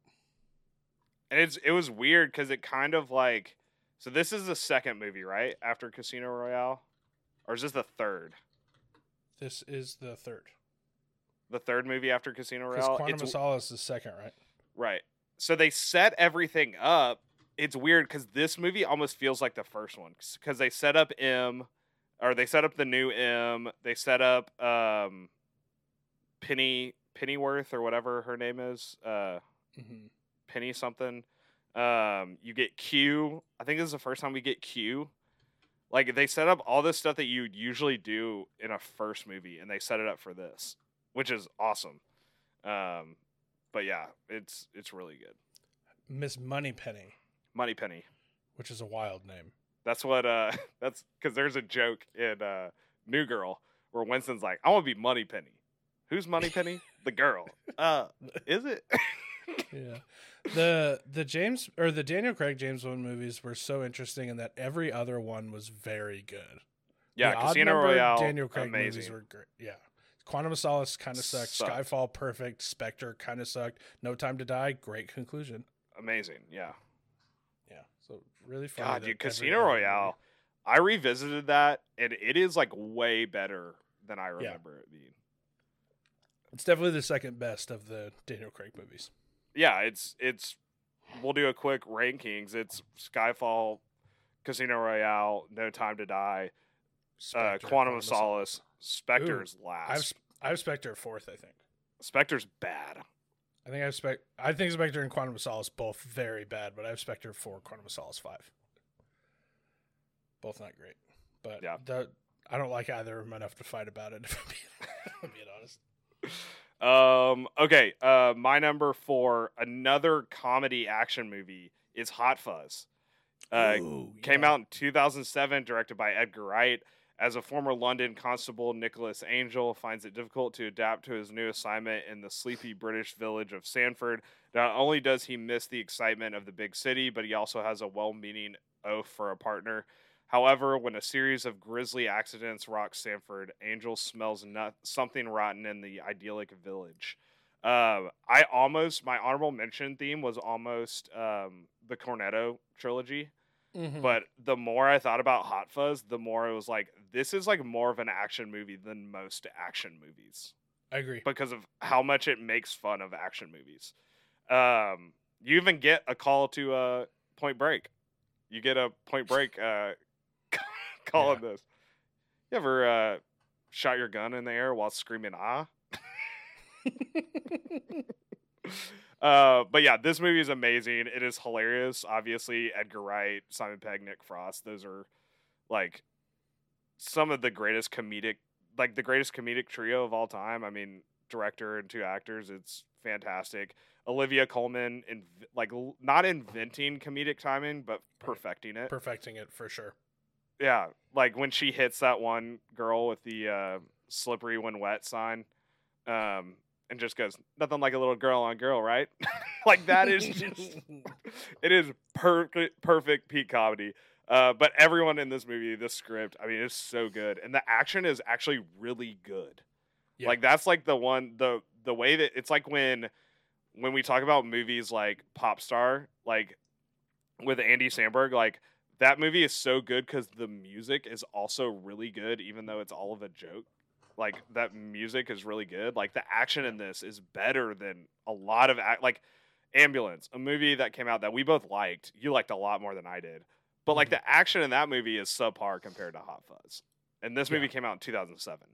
And it's it was weird because it kind of like so this is the second movie, right? After Casino Royale? Or is this the third? This is the third. The third movie after Casino Royale? Quantum It's- of Solace is second, right? Right. So they set everything up. It's weird because this movie almost feels like the first one because they set up M, or they set up the new M. They set up um, Penny Pennyworth or whatever her name is, uh, Mm-hmm. Penny something. Um, you get Q. I think this is the first time we get Q. Like they set up all this stuff that you usually do in a first movie, and they set it up for this, which is awesome. Um, but yeah, it's it's really good. Miss Moneypenny, Money Penny. which is a wild name. That's what. Uh, that's because there's a joke in uh, New Girl where Winston's like, "I want to be Money Penny." Who's Money Penny? the girl. Uh, is it? yeah. The the James or the Daniel Craig James Bond movies were so interesting in that every other one was very good. yeah, the Casino Royale. Daniel Craig movies were great. Yeah. Quantum of Solace kind of sucked. Sucked. Skyfall perfect. Spectre kind of sucked. No Time to Die great conclusion. amazing. Yeah. Yeah. So really funny. God, dude, Casino movie- Royale. I revisited that, and it is like way better than I remember it being. It's definitely the second best of the Daniel Craig movies. Yeah, it's it's. We'll do a quick rankings. It's Skyfall, Casino Royale, No Time to Die, uh, Spectre, Quantum of Solace, Spectre's I've last. I have Spectre fourth. I think. Spectre's bad. I think I have Spec. I think Spectre and Quantum of Solace both very bad, but I have Spectre four, Quantum of Solace five. Both not great, but Yeah. the I don't like either of them enough to fight about it. If I'm being, if I'm being honest. Um. Okay. Uh. My number four, another comedy action movie, is Hot Fuzz. Uh, Ooh, came yeah. out in 2007, directed by Edgar Wright. As a former London constable, Nicholas Angel finds it difficult to adapt to his new assignment in the sleepy British village of Sandford. Not only does he miss the excitement of the big city, but he also has a well meaning oath for a partner. However, when a series of grisly accidents rock Sandford, Angel smells not- something rotten in the idyllic village. Uh, I almost, my honorable mention theme was almost um, the Cornetto trilogy. Mhm. But the more I thought about Hot Fuzz, the more it was like, this is like more of an action movie than most action movies I agree. because of how much it makes fun of action movies. Um, you even get a call to uh, Point Break. You get a Point Break uh, call in this. You ever uh, shot your gun in the air while screaming ah? Uh, but yeah, this movie is amazing. It is hilarious. Obviously, Edgar Wright, Simon Pegg, Nick Frost. Those are like some of the greatest comedic, like the greatest comedic trio of all time. I mean, director and two actors. It's fantastic. Olivia Colman, in like not inventing comedic timing, but perfecting it. Perfecting it for sure. Yeah, like when she hits that one girl with the uh, slippery when wet sign, um, and just goes nothing like a little girl on girl, right? like that is just it is perfect, perfect peak comedy. Uh, but everyone in this movie, the script, I mean, it's so good, and the action is actually really good. Yeah. Like that's like the one the the way that it's like when when we talk about movies like Pop Star, like with Andy Samberg, like that movie is so good because the music is also really good, even though it's all of a joke. Like that music is really good. Like the action in this is better than a lot of act. Like Ambulance, a movie that came out that we both liked. You liked a lot more than I did, but like Mhm. the action in that movie is subpar compared to Hot Fuzz. And this movie Yeah. came out in 2007.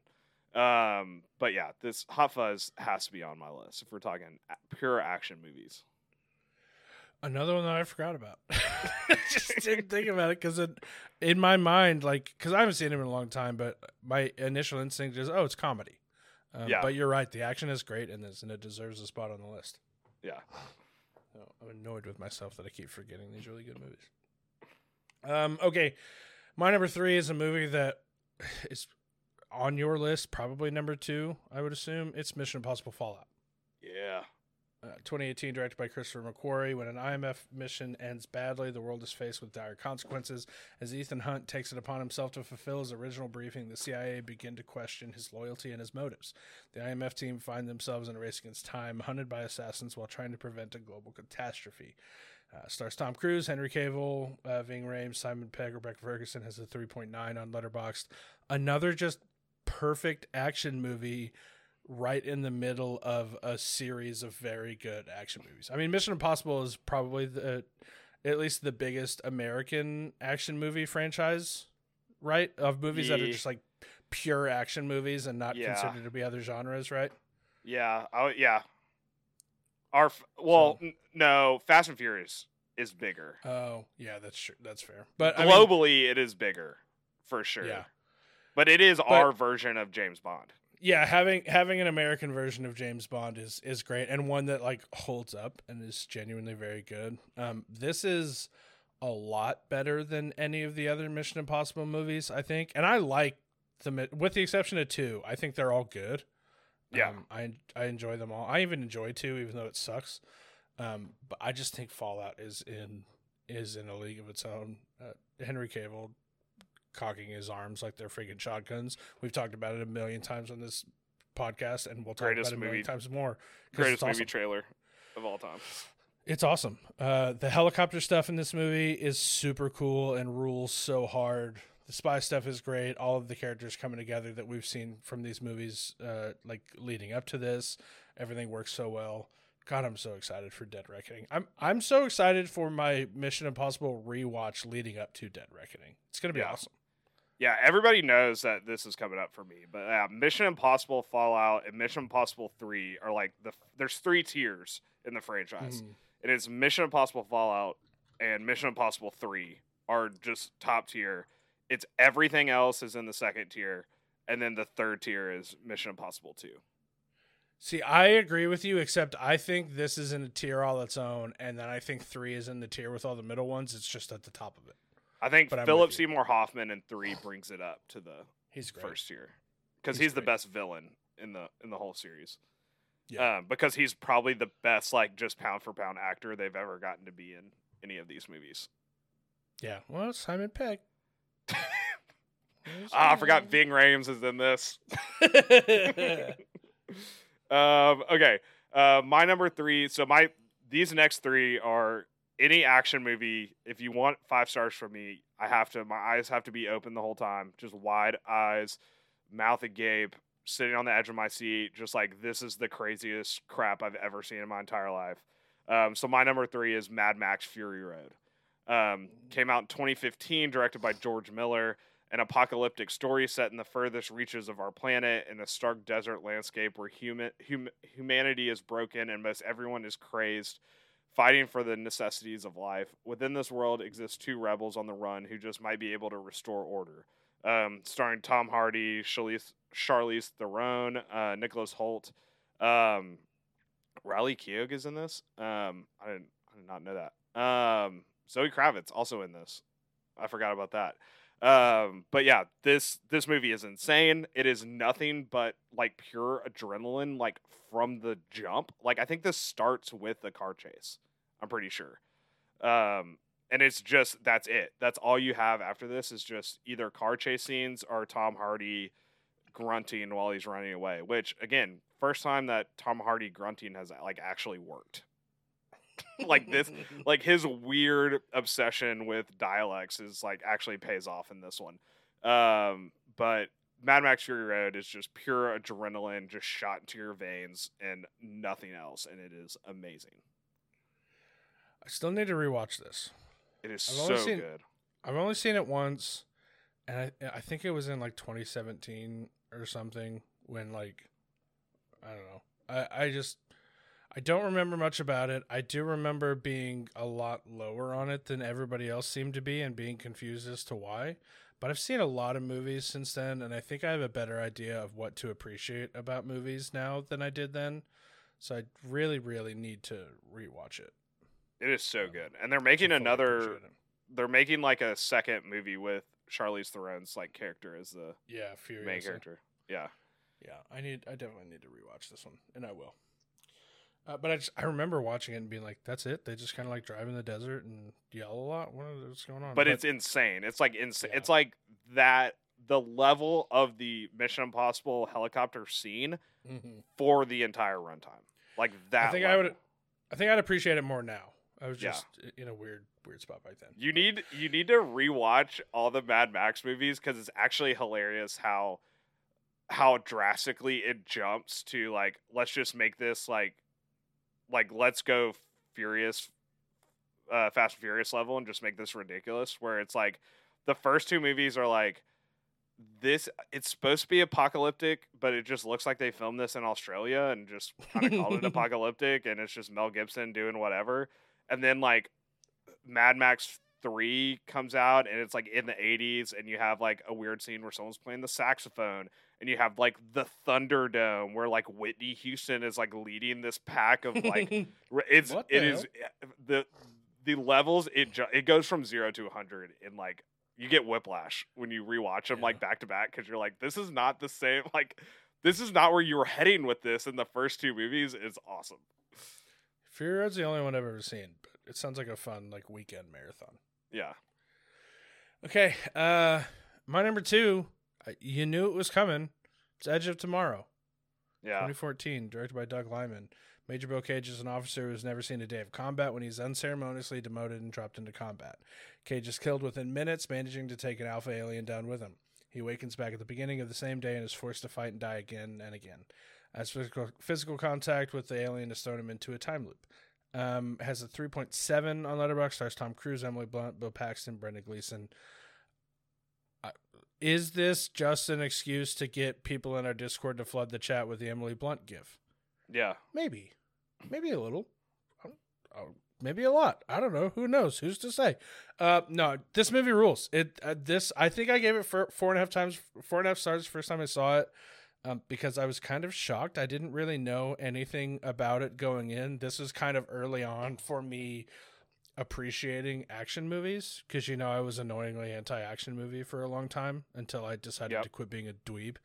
Um, but yeah, this Hot Fuzz has to be on my list if we're talking pure action movies. Another one that I forgot about. Just didn't think about it because in my mind, like, because I haven't seen him in a long time, but my initial instinct is, oh, it's comedy. Um, Yeah. But you're right. The action is great in this, and it deserves a spot on the list. Yeah. So I'm annoyed with myself that I keep forgetting these really good movies. Um, okay, my number three is a movie that is on your list, probably number two. I would assume it's Mission Impossible Fallout. Yeah. Uh, 2018, directed by Christopher McQuarrie. When an IMF mission ends badly, the world is faced with dire consequences. As Ethan Hunt takes it upon himself to fulfill his original briefing, the CIA begin to question his loyalty and his motives. The IMF team find themselves in a race against time, hunted by assassins while trying to prevent a global catastrophe. Uh, stars Tom Cruise, Henry Cavill, uh, Ving Rhames, Simon Pegg, Rebecca Ferguson has a 3.9 on Letterboxd. Another just perfect action movie right in the middle of a series of very good action movies. I mean, Mission Impossible is probably the at least the biggest American action movie franchise, right? Of movies that are just like pure action movies and not Yeah. considered to be other genres, right? Yeah. Oh, yeah. Our well, So- n- no, Fast and Furious is bigger. Oh, yeah, that's true. That's fair. But I mean, Globally, it is bigger for sure. Yeah. But it is our version of James Bond. Yeah, having having an American version of James Bond is is great and one that like holds up and is genuinely very good. Um, this is a lot better than any of the other Mission Impossible movies, I think, and I like them with the exception of two. I think they're all good. Yeah. Um, I I enjoy them all. I even enjoy two, even though it sucks. Um, but I just think Fallout is in is in a league of its own. Uh, Henry Cavill cocking his arms like they're freaking shotguns. We've talked about it a million times on this podcast, and we'll talk Greatest about it a million movie- times more. Greatest it's movie trailer of all time. It's awesome. Uh, the helicopter stuff in this movie is super cool and rules so hard. The spy stuff is great. All of the characters coming together that we've seen from these movies, uh, like leading up to this, everything works so well. God, I'm so excited for Dead Reckoning. I'm I'm so excited for my Mission Impossible rewatch leading up to Dead Reckoning. It's gonna be Yeah. awesome. Yeah, everybody knows that this is coming up for me, but uh, Mission Impossible Fallout and Mission Impossible 3 are like the there's three tiers in the franchise. Mhm. It is Mission Impossible Fallout and Mission Impossible 3 are just top tier. It's everything else is in the second tier, and then the third tier is Mission Impossible 2. See, I agree with you, except I think this is in a tier all its own, and then I think three is in the tier with all the middle ones. It's just at the top of it. I think But Philip. Seymour Hoffman in 3 brings it up to the He's great. first tier because He's he's, the best villain in the in the whole series. Yeah. Um, because he's probably the best like just pound for pound actor they've ever gotten to be in any of these movies. Yeah. Well, Simon Pegg. Ah, I forgot Ving Rhames is in this. um, okay, uh, my number three. So my these next three are any action movie. If you want five stars from me, I have to. My eyes have to be open the whole time, just wide eyes, mouth agape, sitting on the edge of my seat, just like this is the craziest crap I've ever seen in my entire life. Um, so my number three is Mad Max Fury Road. Um, came out in 2015, directed by George Miller an apocalyptic story set in the furthest reaches of our planet in a stark desert landscape where human hum, humanity is broken and most everyone is crazed fighting for the necessities of life. Within this world exist two rebels on the run who just might be able to restore order. Um, starring tom hardy charlize, charlize theron uh, nicholas hoult um, riley keough is in this. Um, I, didn't, I did not know that. Um, zoe kravitz also in this. I forgot about that. Um, but yeah, this this movie is insane. It is nothing but like pure adrenaline, like from the jump. Like I think this starts with the car chase. I'm pretty sure. Um, and it's just that's it. That's all you have after this is just either car chase scenes or Tom Hardy grunting while he's running away. Which again, first time that Tom Hardy grunting has like actually worked. like this like his weird obsession with dialects is like actually pays off in this one. Um, but Mad Max Fury Road is just pure adrenaline, just shot into your veins and nothing else, and it is amazing. I still need to rewatch this. It is I've only so seen- good. I've only seen it once, and I I think it was in like 2017 or something when like I don't know. I I just I don't remember much about it. I do remember being a lot lower on it than everybody else seemed to be and being confused as to why. But I've seen a lot of movies since then, and I think I have a better idea of what to appreciate about movies now than I did then. So I really, really need to rewatch it. It is so Um, good, and they're making another. They're making like a second movie with Charlize Theron's like character as the Yeah, Furiosa. main character. Yeah, Yeah, I need. I definitely need to rewatch this one, and I will. Uh, but I just I remember watching it and being like, "That's it." They just kind of like drive in the desert and yell a lot. What is what's going on? but it's insane. It's like insane. Yeah. It's like that. The level of the Mission Impossible helicopter scene Mhm. for the entire runtime, like that. I think I would. I think I'd appreciate it more now. I was Yeah. just in a weird weird spot back then. You But- need you need to rewatch all the Mad Max movies because it's actually hilarious how how drastically it jumps to like let's just make this like like let's go furious uh fast and furious level and just make this ridiculous where it's like the first two movies are like this it's supposed to be apocalyptic but it just looks like they filmed this in australia and just kind of called it apocalyptic and it's just mel gibson doing whatever and then like mad max 3 comes out and it's like in the 80s and you have like a weird scene where someone's playing the saxophone and you have like the thunderdome where like whitney houston is like leading this pack of like R- It's it the is eh, the the levels it ju- it goes from zero to hundred in like you get whiplash when you rewatch them Yeah. like back to back because you're like this is not the same like this is not where you were heading with this in the first two movies. It's awesome. Fury Road's the only one I've ever seen, but it sounds like a fun like weekend marathon. Yeah, Okay, uh, my number two. You knew it was coming. It's Edge of Tomorrow, yeah, 2014, directed by Doug Liman. Major Bill Cage is an officer who has never seen a day of combat when he's unceremoniously demoted and dropped into combat. Cage is killed within minutes, managing to take an alpha alien down with him. He awakens back at the beginning of the same day and is forced to fight and die again and again. As physical, physical contact with the alien has thrown him into a time loop. Um, has a 3.7 on Letterboxd. Stars Tom Cruise, Emily Blunt, Bill Paxton, Brendan Gleeson. Uh, is this just an excuse to get people in our Discord to flood the chat with the Emily Blunt gif? yeah. Maybe, maybe a little, oh, maybe a lot. I don't know. Who knows? Who's to say? Uh, no, this movie rules. It uh, this I think I gave it for four and a half times, four and a half stars the first time I saw it. Um, because I was kind of shocked. I didn't really know anything about it going in. This was kind of early on for me appreciating action movies because you know I was annoyingly anti-action movie for a long time until I decided Yep. to quit being a dweeb.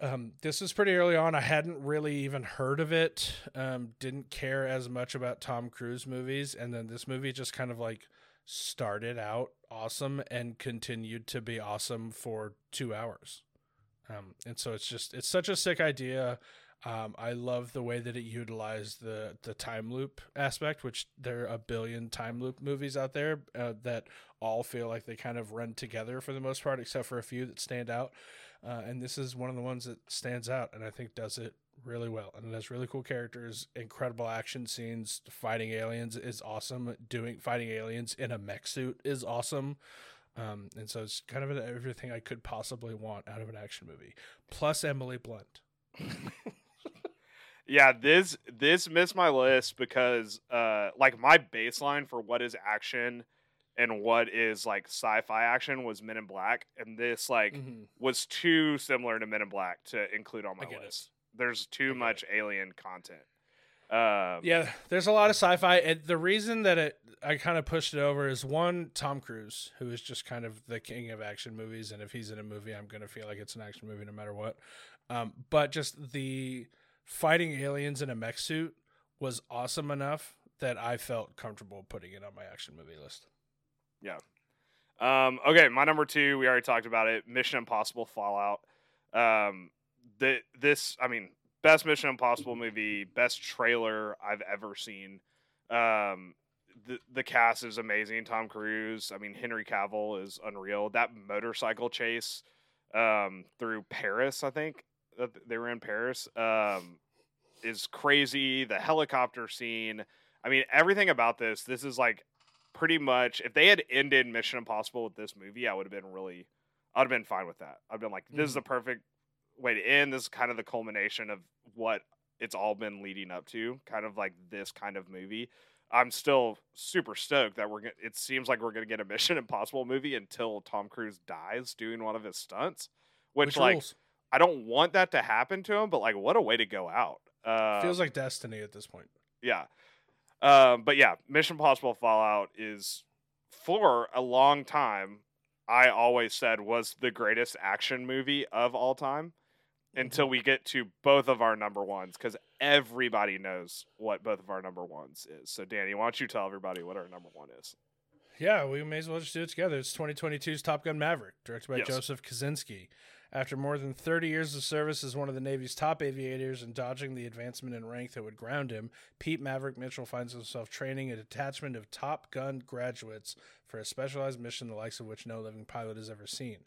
Um, this was pretty early on. I hadn't really even heard of it. Um, didn't care as much about Tom Cruise movies, and then this movie just kind of like started out awesome and continued to be awesome for two hours. Um, and so it's just it's such a sick idea. Um, I love the way that it utilized the the time loop aspect, which there are a billion time loop movies out there uh, that all feel like they kind of run together for the most part, except for a few that stand out. Uh, and this is one of the ones that stands out, and I think does it really well. And it has really cool characters, incredible action scenes. Fighting aliens is awesome. Doing fighting aliens in a mech suit is awesome. Um, and so it's kind of everything I could possibly want out of an action movie, plus Emily Blunt. Yeah, this this missed my list because uh like my baseline for what is action and what is like sci-fi action was Men in Black and this like Mm-hmm. was too similar to Men in Black to include on my get it. list. There's too much alien content. Um Yeah, there's a lot of sci-fi. And the reason that it I kind of pushed it over is one Tom Cruise, who is just kind of the king of action movies, and if he's in a movie, I'm gonna feel like it's an action movie no matter what. Um, but just the fighting aliens in a mech suit was awesome enough that I felt comfortable putting it on my action movie list. Yeah. Um, okay, my number two, we already talked about it. Mission Impossible Fallout. Um, the this, I mean, best Mission Impossible movie, best trailer I've ever seen. Um, the the cast is amazing. Tom Cruise. I mean, Henry Cavill is unreal. That motorcycle chase um, through Paris, I think that they were in Paris, um, is crazy. The helicopter scene. I mean, everything about this. This is like pretty much if they had ended Mission Impossible with this movie, I would have been really, I'd have been fine with that. I've been like, this is the perfect way to end. This is kind of the culmination of what it's all been leading up to, kind of like this kind of movie. I'm still super stoked that we're. gonna It seems like we're gonna get a Mission Impossible movie until Tom Cruise dies doing one of his stunts, which, like rules. I don't want that to happen to him, but like what a way to go out. Uh, feels like destiny at this point. yeah. Um, but yeah, Mission Impossible Fallout is for a long time. I always said was the greatest action movie of all time, until we get to both of our number ones because everybody knows what both of our number ones is. So, Danny, why don't you tell everybody what our number one is? Yeah, we may as well just do it together. It's 2022's Top Gun Maverick, directed by Yes. Joseph Kosinski. After more than 30 years of service as one of the Navy's top aviators and dodging the advancement in rank that would ground him, Pete Maverick Mitchell finds himself training a detachment of Top Gun graduates for a specialized mission the likes of which no living pilot has ever seen.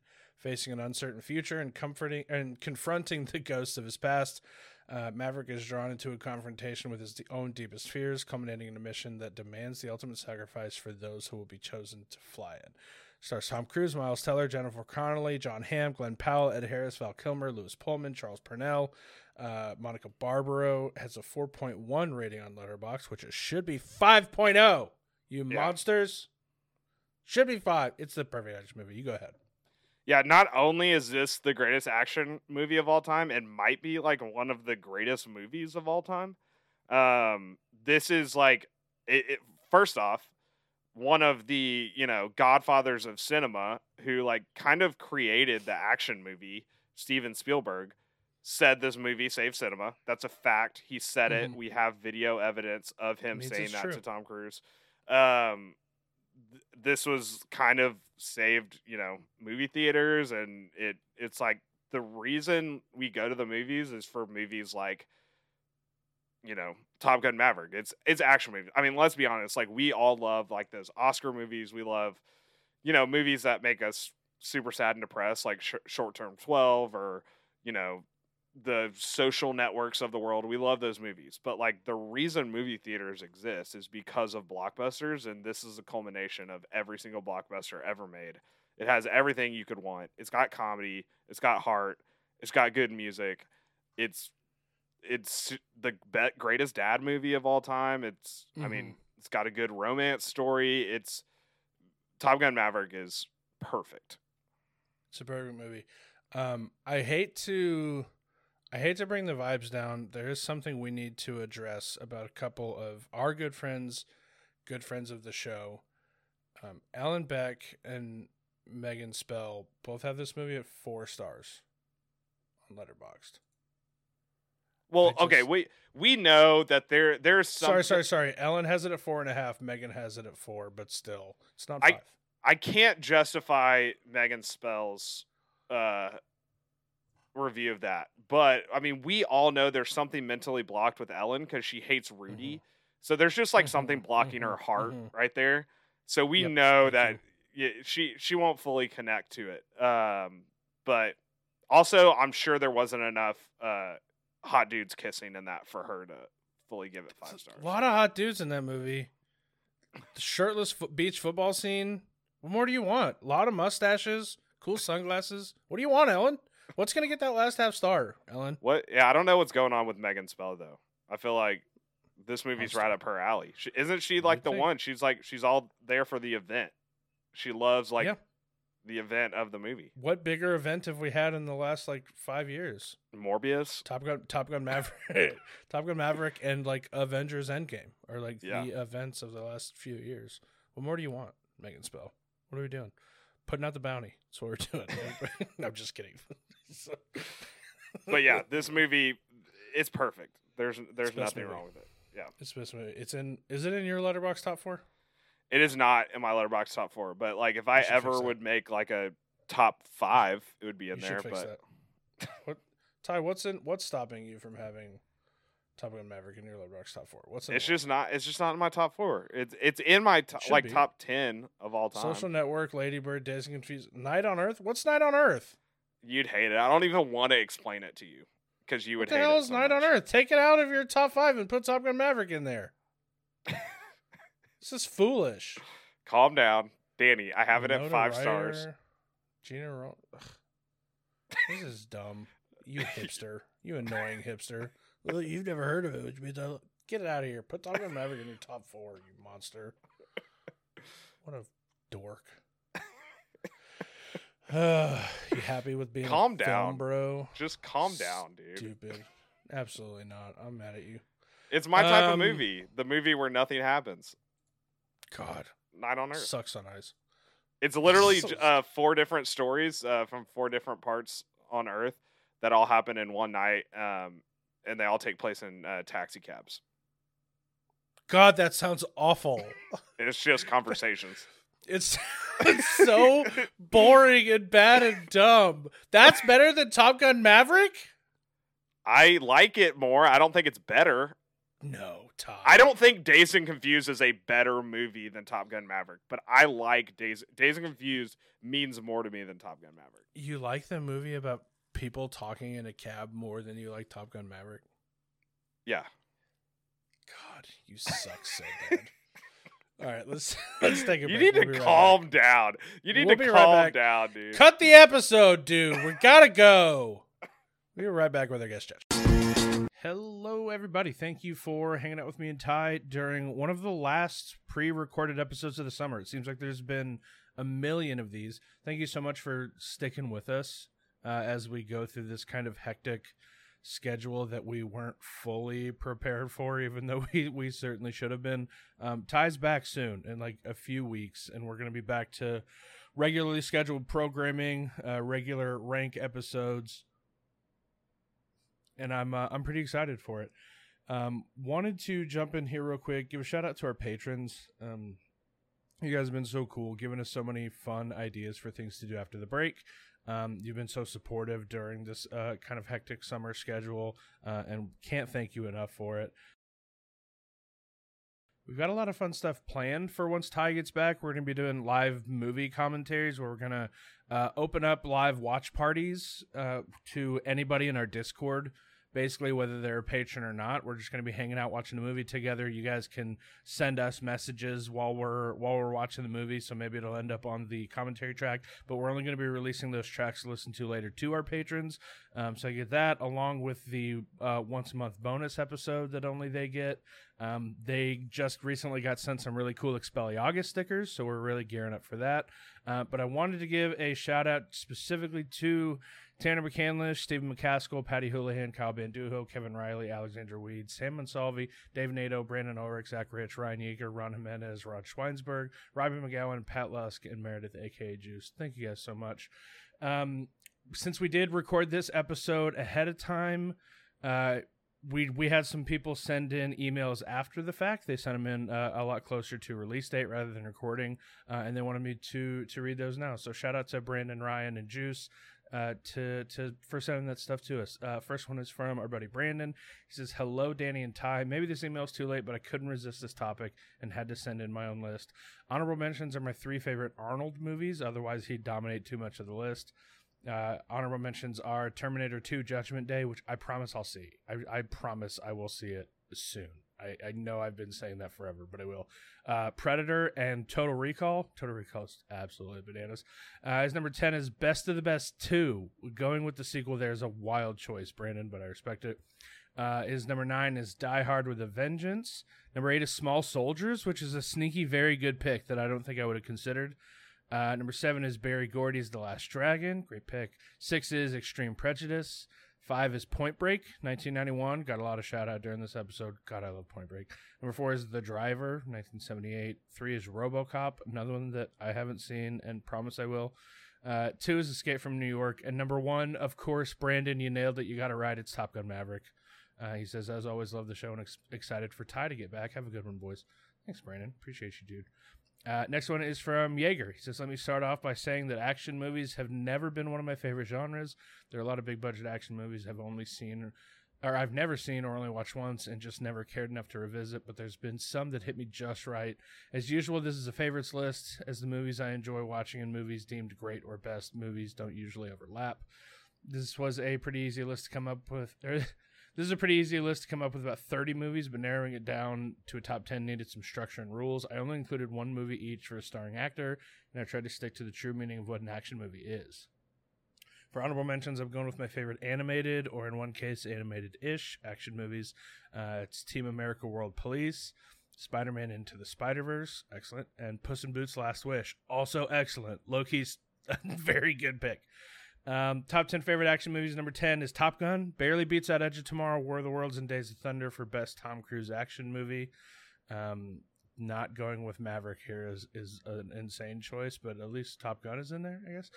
Facing an uncertain future and comforting and confronting the ghosts of his past, uh, Maverick is drawn into a confrontation with his own deepest fears, culminating in a mission that demands the ultimate sacrifice for those who will be chosen to fly it. Stars Tom Cruise, Miles Teller, Jennifer Connelly, Jon Hamm, Glen Powell, Ed Harris, Val Kilmer, Lewis Pullman, Charles Parnell, uh, Monica Barbaro has a 4.1 rating on Letterboxd, which it should be 5.0. You Yeah. monsters. Should be five. It's the perfect action movie. You go ahead. Yeah, not only is this the greatest action movie of all time, it might be like one of the greatest movies of all time. Um, this is like, it, it, first off, one of the you know godfathers of cinema who like kind of created the action movie. Steven Spielberg said this movie saved cinema. That's a fact. He said it. Mhm. We have video evidence of him Means saying that true. to Tom Cruise. Um, th- this was kind of saved, you know, movie theaters, and it it's like the reason we go to the movies is for movies like, you know, Top Gun Maverick. It's it's action movies. I mean, let's be honest. Like we all love like those Oscar movies. We love, you know, movies that make us super sad and depressed, like sh- Short Term Twelve or you know the social networks of the world. We love those movies. But like the reason movie theaters exist is because of blockbusters and this is a culmination of every single blockbuster ever made. It has everything you could want. It's got comedy, it's got heart, it's got good music. It's it's the be- greatest dad movie of all time. It's I mean, it's got a good romance story. It's Top Gun Maverick is perfect. It's a perfect movie. Um, I hate to, I hate to bring the vibes down. There is something we need to address about a couple of our good friends, good friends of the show. Um, Ellen Beck and Megan Spell both have this movie at four stars on Letterboxd. Well, I okay, we we know that there there's some Sorry, sorry, sorry. Ellen has it at four and a half. Megan has it at four, but still, it's not I- five. I can't justify Megan Spell's uh, review of that, but I mean, we all know there's something mentally blocked with Ellen because she hates Rudy. Mm-hmm. So there's just like something Mhm, blocking her mhm, heart mhm. right there. So we Yep, know that yeah, she she won't fully connect to it. Um, but also, I'm sure there wasn't enough uh, hot dudes kissing in that for her to fully give it five stars. A lot of hot dudes in that movie. The shirtless fo- beach football scene. What more do you want? A lot of mustaches, cool sunglasses. What do you want, Ellen? What's gonna get that last half star, Ellen? What? Yeah, I don't know what's going on with Megan Spell though. I feel like this movie's right up her alley. She, isn't she like the think. one? She's like she's all there for the event. She loves like Yeah. the event of the movie. What bigger event have we had in the last like five years? Morbius. Top Gun, Top Gun Maverick, Top Gun Maverick, and like Avengers Endgame are like Yeah. the events of the last few years. What more do you want, Megan Spell? What are we doing? Putting out the bounty. That's what we're doing. no, I'm just kidding. So- But yeah, this movie it's perfect. There's there's the best nothing wrong with it. Yeah. It's best movie. It's in. Is it in your Letterboxd top four? It is not in my Letterboxd top four, but like if I ever would make like a top five, it would be in you there. But. What, Ty? What's in? What's stopping you from having Top Gun Maverick in your Letterboxd top four? What's in it's just not it's just not in my top four. It's it's in my to- should like be. top ten of all time. Social Network, Lady Bird, Dazed and Confused, Night on Earth. What's Night on Earth? You'd hate it. I don't even want to explain it to you because you would What the hate hell it is so Night on. Earth? Take it out of your top five and put Top Gun Maverick in there. this is foolish. Calm down, Danny. I have it at five stars. Ryder, Gina Ro- Ugh. This is dumb. You hipster. You annoying hipster. Well, you've never heard of it, which means I get it out of here. Put Top Gun Maverick in your top four, you monster. What a dork. Uh, you happy with being Calm down. film bro? Just calm down, dude. Stupid. Absolutely not. I'm mad at you. It's my type of Um, movie. The movie where nothing happens. God, Night on Earth. sucks on ice. It's literally uh, four different stories uh, from four different parts on Earth that all happen in one night, um, and they all take place in uh, taxi cabs. God, that sounds awful. It's just conversations. It's, it's so boring and bad and dumb. That's better than Top Gun Maverick? I like it more. I don't think it's better. No, Todd. I don't think Dazed and Confused is a better movie than Top Gun Maverick, but I like Dazed. Dazed and Confused means more to me than Top Gun Maverick. You like the movie about people talking in a cab more than you like Top Gun Maverick? Yeah. God, you suck so bad. All right, let's let's take a break. You need We'll to be right calm down. You need We'll to be right calm down, dude. Cut the episode, dude. We gotta go. We'll be right back with our guest chat. Hello, everybody. Thank you for hanging out with me and Ty during one of the last pre-recorded episodes of the summer. It seems like there's been a million of these. Thank you so much for sticking with us uh, as we go through this kind of hectic schedule that we weren't fully prepared for, even though we, we certainly should have been. Um, Ty's back soon in like a few weeks, and we're going to be back to regularly scheduled programming, uh, regular rank episodes, and I'm uh, I'm pretty excited for it. Um, wanted to jump in here real quick, give a shout out to our patrons. Um, you guys have been so cool, giving us so many fun ideas for things to do after the break. Um, you've been so supportive during this uh, kind of hectic summer schedule, uh, and can't thank you enough for it. We've got a lot of fun stuff planned for once Ty gets back. We're going to be doing live movie commentaries where we're going to uh, open up live watch parties uh, to anybody in our Discord. Basically, whether they're a patron or not, we're just going to be hanging out watching the movie together. You guys can send us messages while we're while we're watching the movie, so maybe it'll end up on the commentary track. But we're only going to be releasing those tracks to listen to later to our patrons. Um, so I get that along with the uh, once a month bonus episode that only they get. Um, they just recently got sent some really cool Expelliarmus stickers, so we're really gearing up for that. Uh, but I wanted to give a shout out specifically to Tanner McCandlish, Stephen McCaskill, Patty Houlihan, Kyle Banduho, Kevin Riley, Alexander Weed, Sam Monsalvi, Dave Nato, Brandon Ulrich, Zach Rich, Ryan Yeager, Ron Jimenez, Rod Schweinsberg, Robbie McGowan, Pat Lusk, and Meredith, aka Juice. Thank you guys so much. Um, since we did record this episode ahead of time, uh, we we had some people send in emails after the fact. They sent them in uh, a lot closer to release date rather than recording, uh, and they wanted me to to read those now. So shout out to Brandon, Ryan, and Juice uh, to to for sending that stuff to us. Uh, first one is from our buddy Brandon. He says, "Hello, Danny and Ty. Maybe this email's too late, but I couldn't resist this topic and had to send in my own list. Honorable mentions are my three favorite Arnold movies. Otherwise, he'd dominate too much of the list." Uh, honorable mentions are Terminator 2 Judgment Day, which I promise I'll see. I, I promise I will see it soon. I, I know I've been saying that forever, but I will. Uh, Predator and Total Recall. Total Recall is absolutely bananas. Uh, his number 10 is Best of the Best 2. Going with the sequel there is a wild choice, Brandon, but I respect it. Uh, his number 9 is Die Hard with a Vengeance. Number 8 is Small Soldiers, which is a sneaky, very good pick that I don't think I would have considered. Uh, number seven is Berry Gordy's The Last Dragon. Great pick. Six is Extreme Prejudice. Five is Point Break, 1991. Got a lot of shout out during this episode. God, I love Point Break. Number four is The Driver, 1978. Three is Robocop, another one that I haven't seen and promise I will. Uh, two is Escape from New York. And number one, of course, Brandon, you nailed it. You got it right. It's Top Gun Maverick. Uh, he says, as always, love the show and ex- excited for Ty to get back. Have a good one, boys. Thanks, Brandon. Appreciate you, dude. Uh, next one is from Jaeger. He says, Let me start off by saying that action movies have never been one of my favorite genres. There are a lot of big budget action movies I've only seen, or I've never seen or only watched once and just never cared enough to revisit, but there's been some that hit me just right. As usual, this is a favorites list, as the movies I enjoy watching and movies deemed great or best movies don't usually overlap. This was a pretty easy list to come up with. this is a pretty easy list to come up with about 30 movies, but narrowing it down to a top 10 needed some structure and rules. I only included one movie each for a starring actor, and I tried to stick to the true meaning of what an action movie is. For honorable mentions, I'm going with my favorite animated, or in one case, animated ish action movies. Uh, it's Team America World Police, Spider Man Into the Spider Verse, excellent, and Puss in Boots Last Wish, also excellent. Loki's a very good pick. Um, top 10 favorite action movies. Number 10 is Top Gun. Barely beats out Edge of Tomorrow, War of the Worlds, and Days of Thunder for best Tom Cruise action movie. Um, not going with Maverick here is, is an insane choice, but at least Top Gun is in there, I guess.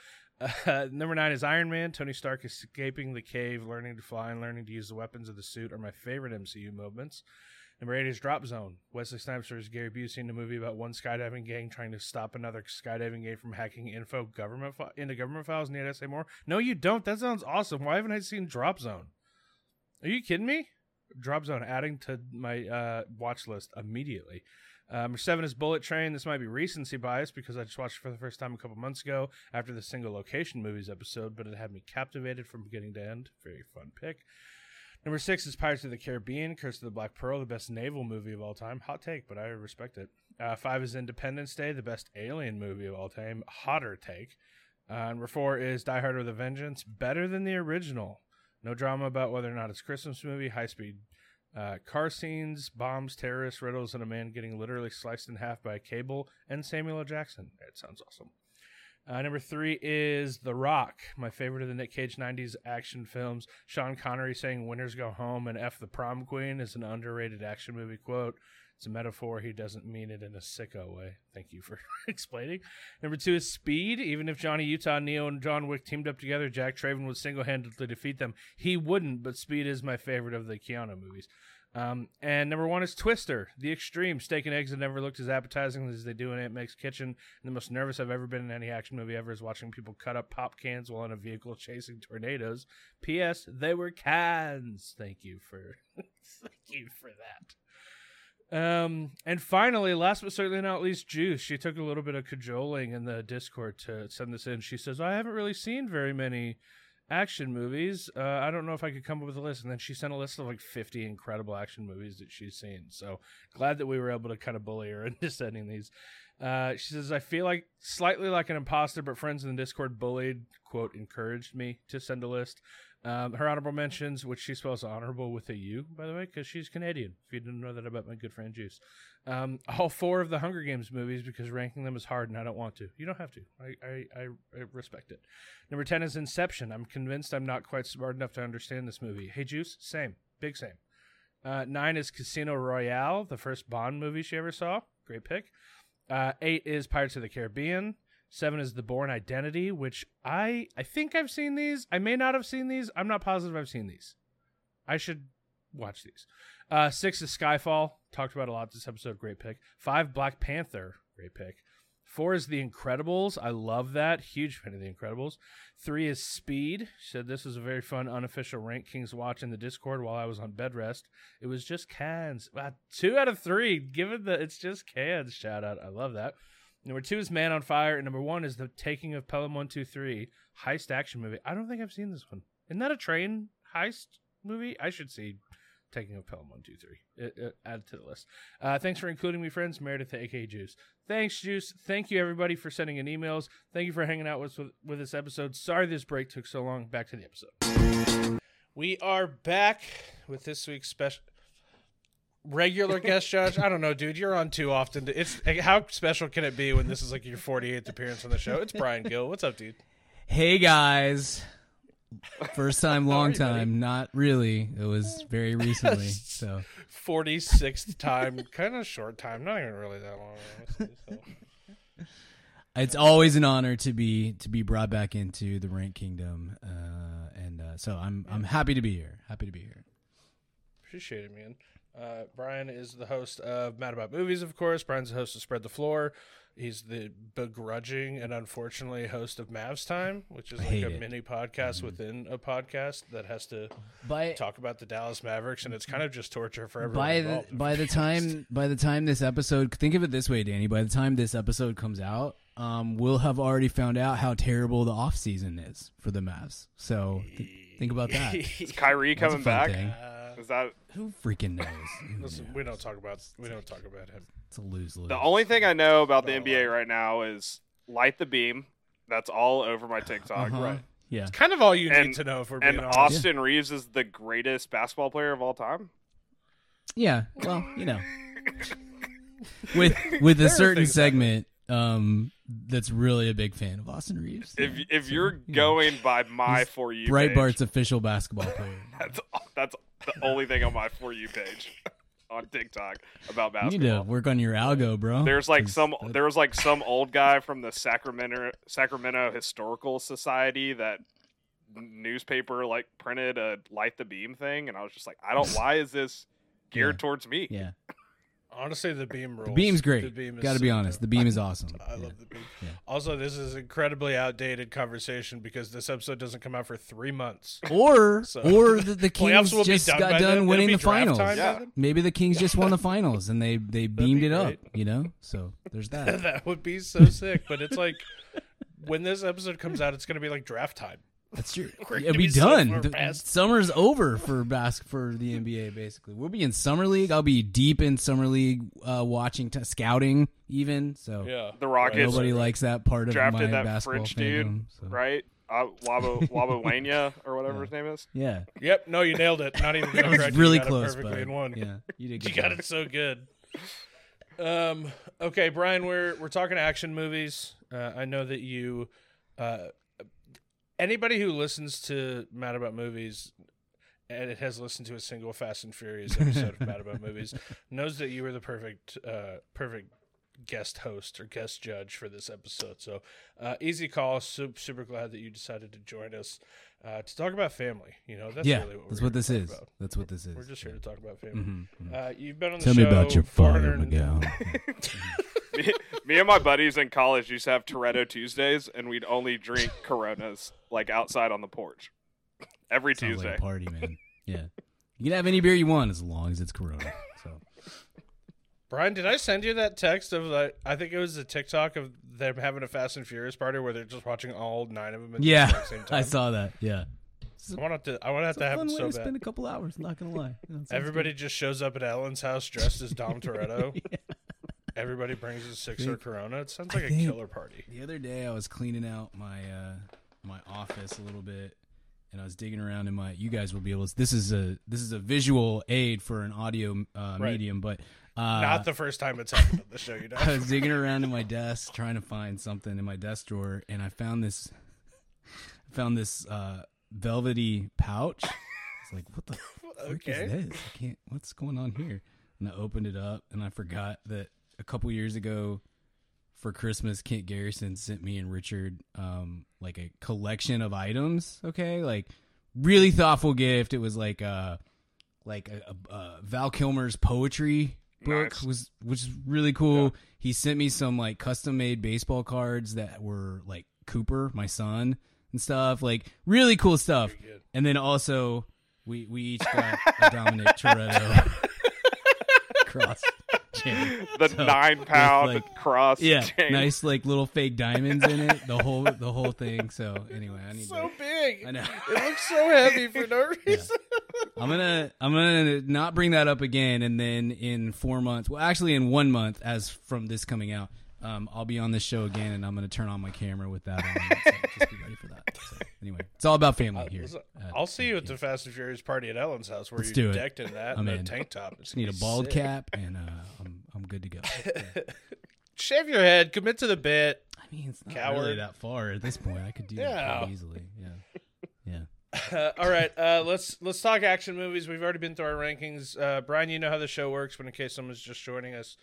Uh, number nine is Iron Man. Tony Stark escaping the cave, learning to fly, and learning to use the weapons of the suit are my favorite MCU moments. Number eight is Drop Zone. Wesley Snipes stars Gary Busey in a movie about one skydiving gang trying to stop another skydiving gang from hacking info government fi- into government files. Need I say more? No, you don't. That sounds awesome. Why haven't I seen Drop Zone? Are you kidding me? Drop Zone, adding to my uh, watch list immediately. Uh, number seven is Bullet Train. This might be recency bias because I just watched it for the first time a couple months ago after the single location movies episode, but it had me captivated from beginning to end. Very fun pick. Number six is Pirates of the Caribbean, Curse of the Black Pearl, the best naval movie of all time. Hot take, but I respect it. Uh, five is Independence Day, the best alien movie of all time. Hotter take. Uh, number four is Die Hard with a Vengeance, better than the original. No drama about whether or not it's Christmas movie. High speed uh, car scenes, bombs, terrorists, riddles, and a man getting literally sliced in half by a cable and Samuel L. Jackson. It sounds awesome. Uh, number three is The Rock, my favorite of the Nick Cage 90s action films. Sean Connery saying winners go home and F the prom queen is an underrated action movie quote. It's a metaphor. He doesn't mean it in a sicko way. Thank you for explaining. Number two is Speed. Even if Johnny Utah, Neo, and John Wick teamed up together, Jack Traven would single handedly defeat them. He wouldn't, but Speed is my favorite of the Keanu movies. Um, and number one is Twister, the extreme. Steak and eggs have never looked as appetizing as they do in Aunt Meg's kitchen. And the most nervous I've ever been in any action movie ever is watching people cut up pop cans while in a vehicle chasing tornadoes. P.S. They were cans. Thank you for, thank you for that. Um, and finally, last but certainly not least, Juice. She took a little bit of cajoling in the Discord to send this in. She says, "I haven't really seen very many." Action movies. Uh, I don't know if I could come up with a list. And then she sent a list of like 50 incredible action movies that she's seen. So glad that we were able to kind of bully her into sending these. Uh, she says, I feel like slightly like an imposter, but friends in the Discord bullied, quote, encouraged me to send a list. Um, her honorable mentions, which she spells honorable with a U, by the way, because she's Canadian. If you didn't know that about my good friend Juice. Um, all four of the Hunger Games movies because ranking them is hard and I don't want to. You don't have to. I, I, I, I respect it. Number 10 is Inception. I'm convinced I'm not quite smart enough to understand this movie. Hey, Juice, same. Big same. Uh, nine is Casino Royale, the first Bond movie she ever saw. Great pick. Uh, eight is Pirates of the Caribbean. Seven is The Bourne Identity, which I I think I've seen these. I may not have seen these. I'm not positive I've seen these. I should watch these. Uh, six is Skyfall. Talked about a lot this episode. Great pick. Five, Black Panther. Great pick. Four is The Incredibles. I love that. Huge fan of The Incredibles. Three is Speed. Said this was a very fun unofficial Rank Kings watch in the Discord while I was on bed rest. It was just cans. Uh, two out of three. Given that it's just cans. Shout out. I love that. Number two is Man on Fire, and number one is The Taking of Pelham 123, heist action movie. I don't think I've seen this one. Isn't that a train heist movie? I should see Taking of Pelham 123. It, it, add to the list. Uh, thanks for including me, friends. Meredith, aka Juice. Thanks, Juice. Thank you, everybody, for sending in emails. Thank you for hanging out with, with this episode. Sorry this break took so long. Back to the episode. We are back with this week's special regular guest judge. I don't know, dude. You're on too often. To, it's how special can it be when this is like your 48th appearance on the show? It's Brian Gill. What's up, dude? Hey guys. First time, long you, buddy? time. Not really. It was very recently. So 46th time, kind of short time. Not even really that long. Honestly, so. it's always an honor to be to be brought back into the Rank Kingdom, uh, and uh, so I'm I'm happy to be here. Happy to be here. Appreciate it, man. Uh, Brian is the host of Mad About Movies, of course. Brian's the host of Spread the Floor. He's the begrudging and unfortunately host of Mavs Time, which is like a it. Mm-hmm. mini podcast within a podcast that has to By talk about the Dallas Mavericks, and it's kind of just torture for everyone. by the by the time by the time this episode, think of it this way, Danny. By the time this episode comes out, um, we'll have already found out how terrible the off season is for the Mavs. So th- think about that. Is Kyrie That's coming back? thing. Uh, Is that Who freaking knows? Who listen, knows? we don't talk about we don't talk about him. It's a lose lose. the only thing I know about the Oh, NBA right now is light the beam. That's all over my TikTok. Uh-huh. Right. Yeah. It's kind of all you need to know if we're being And honest. Austin Reaves is the greatest basketball player of all time. Yeah. Well, you know, with with a certain segment um that's really a big fan of Austin Reaves. If Yeah. if So, you're you know, going by my for you Breitbart's page, official basketball player. that's that's the only thing on my for you page. on TikTok about basketball. You need to work on your algo, bro. There's like some that- there was like some old guy from the Sacramento Sacramento Historical Society that newspaper like printed a light the beam thing and I was just like I don't why is this geared Yeah. towards me? yeah. Honestly, the beam rules. The beam's great. The great. beam is Got to be honest. The beam is awesome. I Yeah. love the beam. Yeah. Also, this is incredibly outdated conversation because this episode doesn't come out for three months. Or So- or the, the Kings will just done got done then. Winning the finals. time Yeah. Maybe the Kings just won the finals and they they beamed be it up. You know, so there's that. that would be so sick. But it's like when this episode comes out, it's going to be like draft time. That's true. We're It'll be be done. The- summer's over for bas- for the NBA. Basically, we'll be in summer league. I'll be deep in summer league, uh, watching t- scouting even. So Yeah, The Rockets nobody likes that part of drafted my that basketball French dude, fandom, so. right? Uh, Wabo Wabawanya or whatever Yeah. his name is. Yeah, Yep. No, you nailed it. Not even that gonna was really You it close, perfectly but in one. yeah, you did. You Good got it so good. Um. Okay, Brian. We're we're talking action movies. Uh, I know that you. Uh, anybody who listens to Mad About Movies and it has listened to a single Fast and Furious episode of Mad About Movies knows that you were the perfect uh perfect guest host or guest judge for this episode. So uh, easy call. Super, super glad that you decided to join us uh, to talk about family. You know that's yeah, really what that's what this is. About. That's what this is. We're just here to talk about family. Mhm, mhm. Uh, you've been on the Tell show. me about your father, Miguel. me, me and my buddies in college used to have Toretto Tuesdays, and we'd only drink Coronas like outside on the porch every Sounds Tuesday. like a party, man. Yeah, you can have any beer you want as long as it's Corona. So Brian, did I send you that text of like I think it was a TikTok of them having a Fast and Furious party where they're just watching all nine of them at yeah, exact same time. I saw that. Yeah, I want to. I want to have to a have it so to spend a couple hours. Not gonna lie. Yeah, that sounds Everybody just shows up at Ellen's house dressed as Dom Toretto. Yeah. Everybody brings a sixer Corona. It sounds like a think- killer party. The other day, I was cleaning out my uh, my office a little bit, and I was digging around in my. You guys will be able to. This is a this is a visual aid for an audio uh, Right. medium, but uh, Not the first time it's happened on the show, you know. I was digging around in my desk trying to find something in my desk drawer, and I found this. Found this uh, velvety pouch. It's like, what the frick Okay. is this? I can't. What's going on here? And I opened it up, and I forgot that a couple years ago, for Christmas, Kent Garrison sent me and Richard um, like a collection of items. Okay, like really thoughtful gift. It was like uh like a, a, a Val Kilmer's poetry book Nice. was which is really cool. He sent me some like custom made baseball cards that were like Cooper, my son, and stuff. Like really cool stuff. And then also we we each got a Dominic Toretto cross chain. The So, nine pound like- cross. Yeah, chain. nice like little fake diamonds in it. The whole the whole thing. So anyway, I need So to. big. I know. It looks so heavy for no reason. I'm gonna I'm gonna not bring that up again, and then in four months, well, actually in one month, as from this coming out, um, I'll be on this show again, and I'm gonna turn on my camera with that on. So just be ready for that. So, anyway, it's all about family here. Listen, at- I'll see you at the Fast and Furious party at Ellen's house where Let's you're do it. decked in that I'm and a tank top. It's Just need a bald sick. cap, and uh, I'm I'm good to go. Yeah. Shave your head. Commit to the bit. I mean, it's not Coward. really that far at this point. I could do that Yeah. quite easily. Yeah, yeah. Uh, all right, uh, let's let's talk action movies. We've already been through our rankings. Uh, Brian, you know how the show works. But in case someone's just joining us,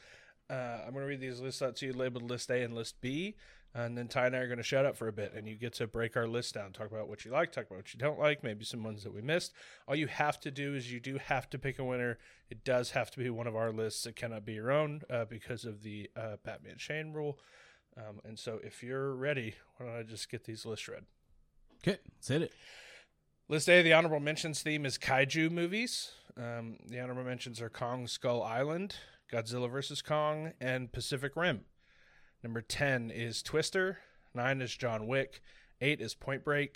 uh, I'm going to read these lists out to you, labeled List A and List B, and then Ty and I are going to shut up for a bit, and you get to break our list down, talk about what you like, talk about what you don't like, maybe some ones that we missed. All you have to do is you do have to pick a winner. It does have to be one of our lists. It cannot be your own uh, because of the uh, Batman Shane rule. Um, and so, if you're ready, why don't I just get these lists read? Okay, let's hit it. List A, the honorable mentions theme is kaiju movies. Um, the honorable mentions are Kong Skull Island, Godzilla vs. Kong, and Pacific Rim. Number 10 is Twister. 9 is John Wick. 8 is Point Break.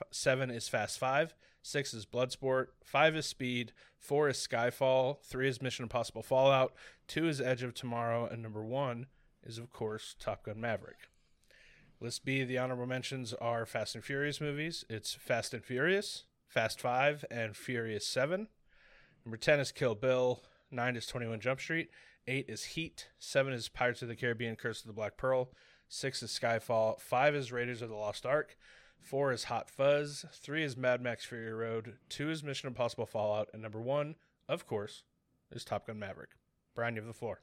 F- 7 is Fast 5. 6 is Bloodsport. 5 is Speed. 4 is Skyfall. 3 is Mission Impossible Fallout. 2 is Edge of Tomorrow. And number 1 is, of course, Top Gun Maverick. List B, the honorable mentions are Fast and Furious movies. It's Fast and Furious, Fast 5, and Furious 7. Number 10 is Kill Bill. 9 is 21 Jump Street. 8 is Heat. 7 is Pirates of the Caribbean Curse of the Black Pearl. 6 is Skyfall. 5 is Raiders of the Lost Ark. 4 is Hot Fuzz. 3 is Mad Max Fury Road. 2 is Mission Impossible Fallout. And number 1, of course, is Top Gun Maverick. Brian, you have the floor.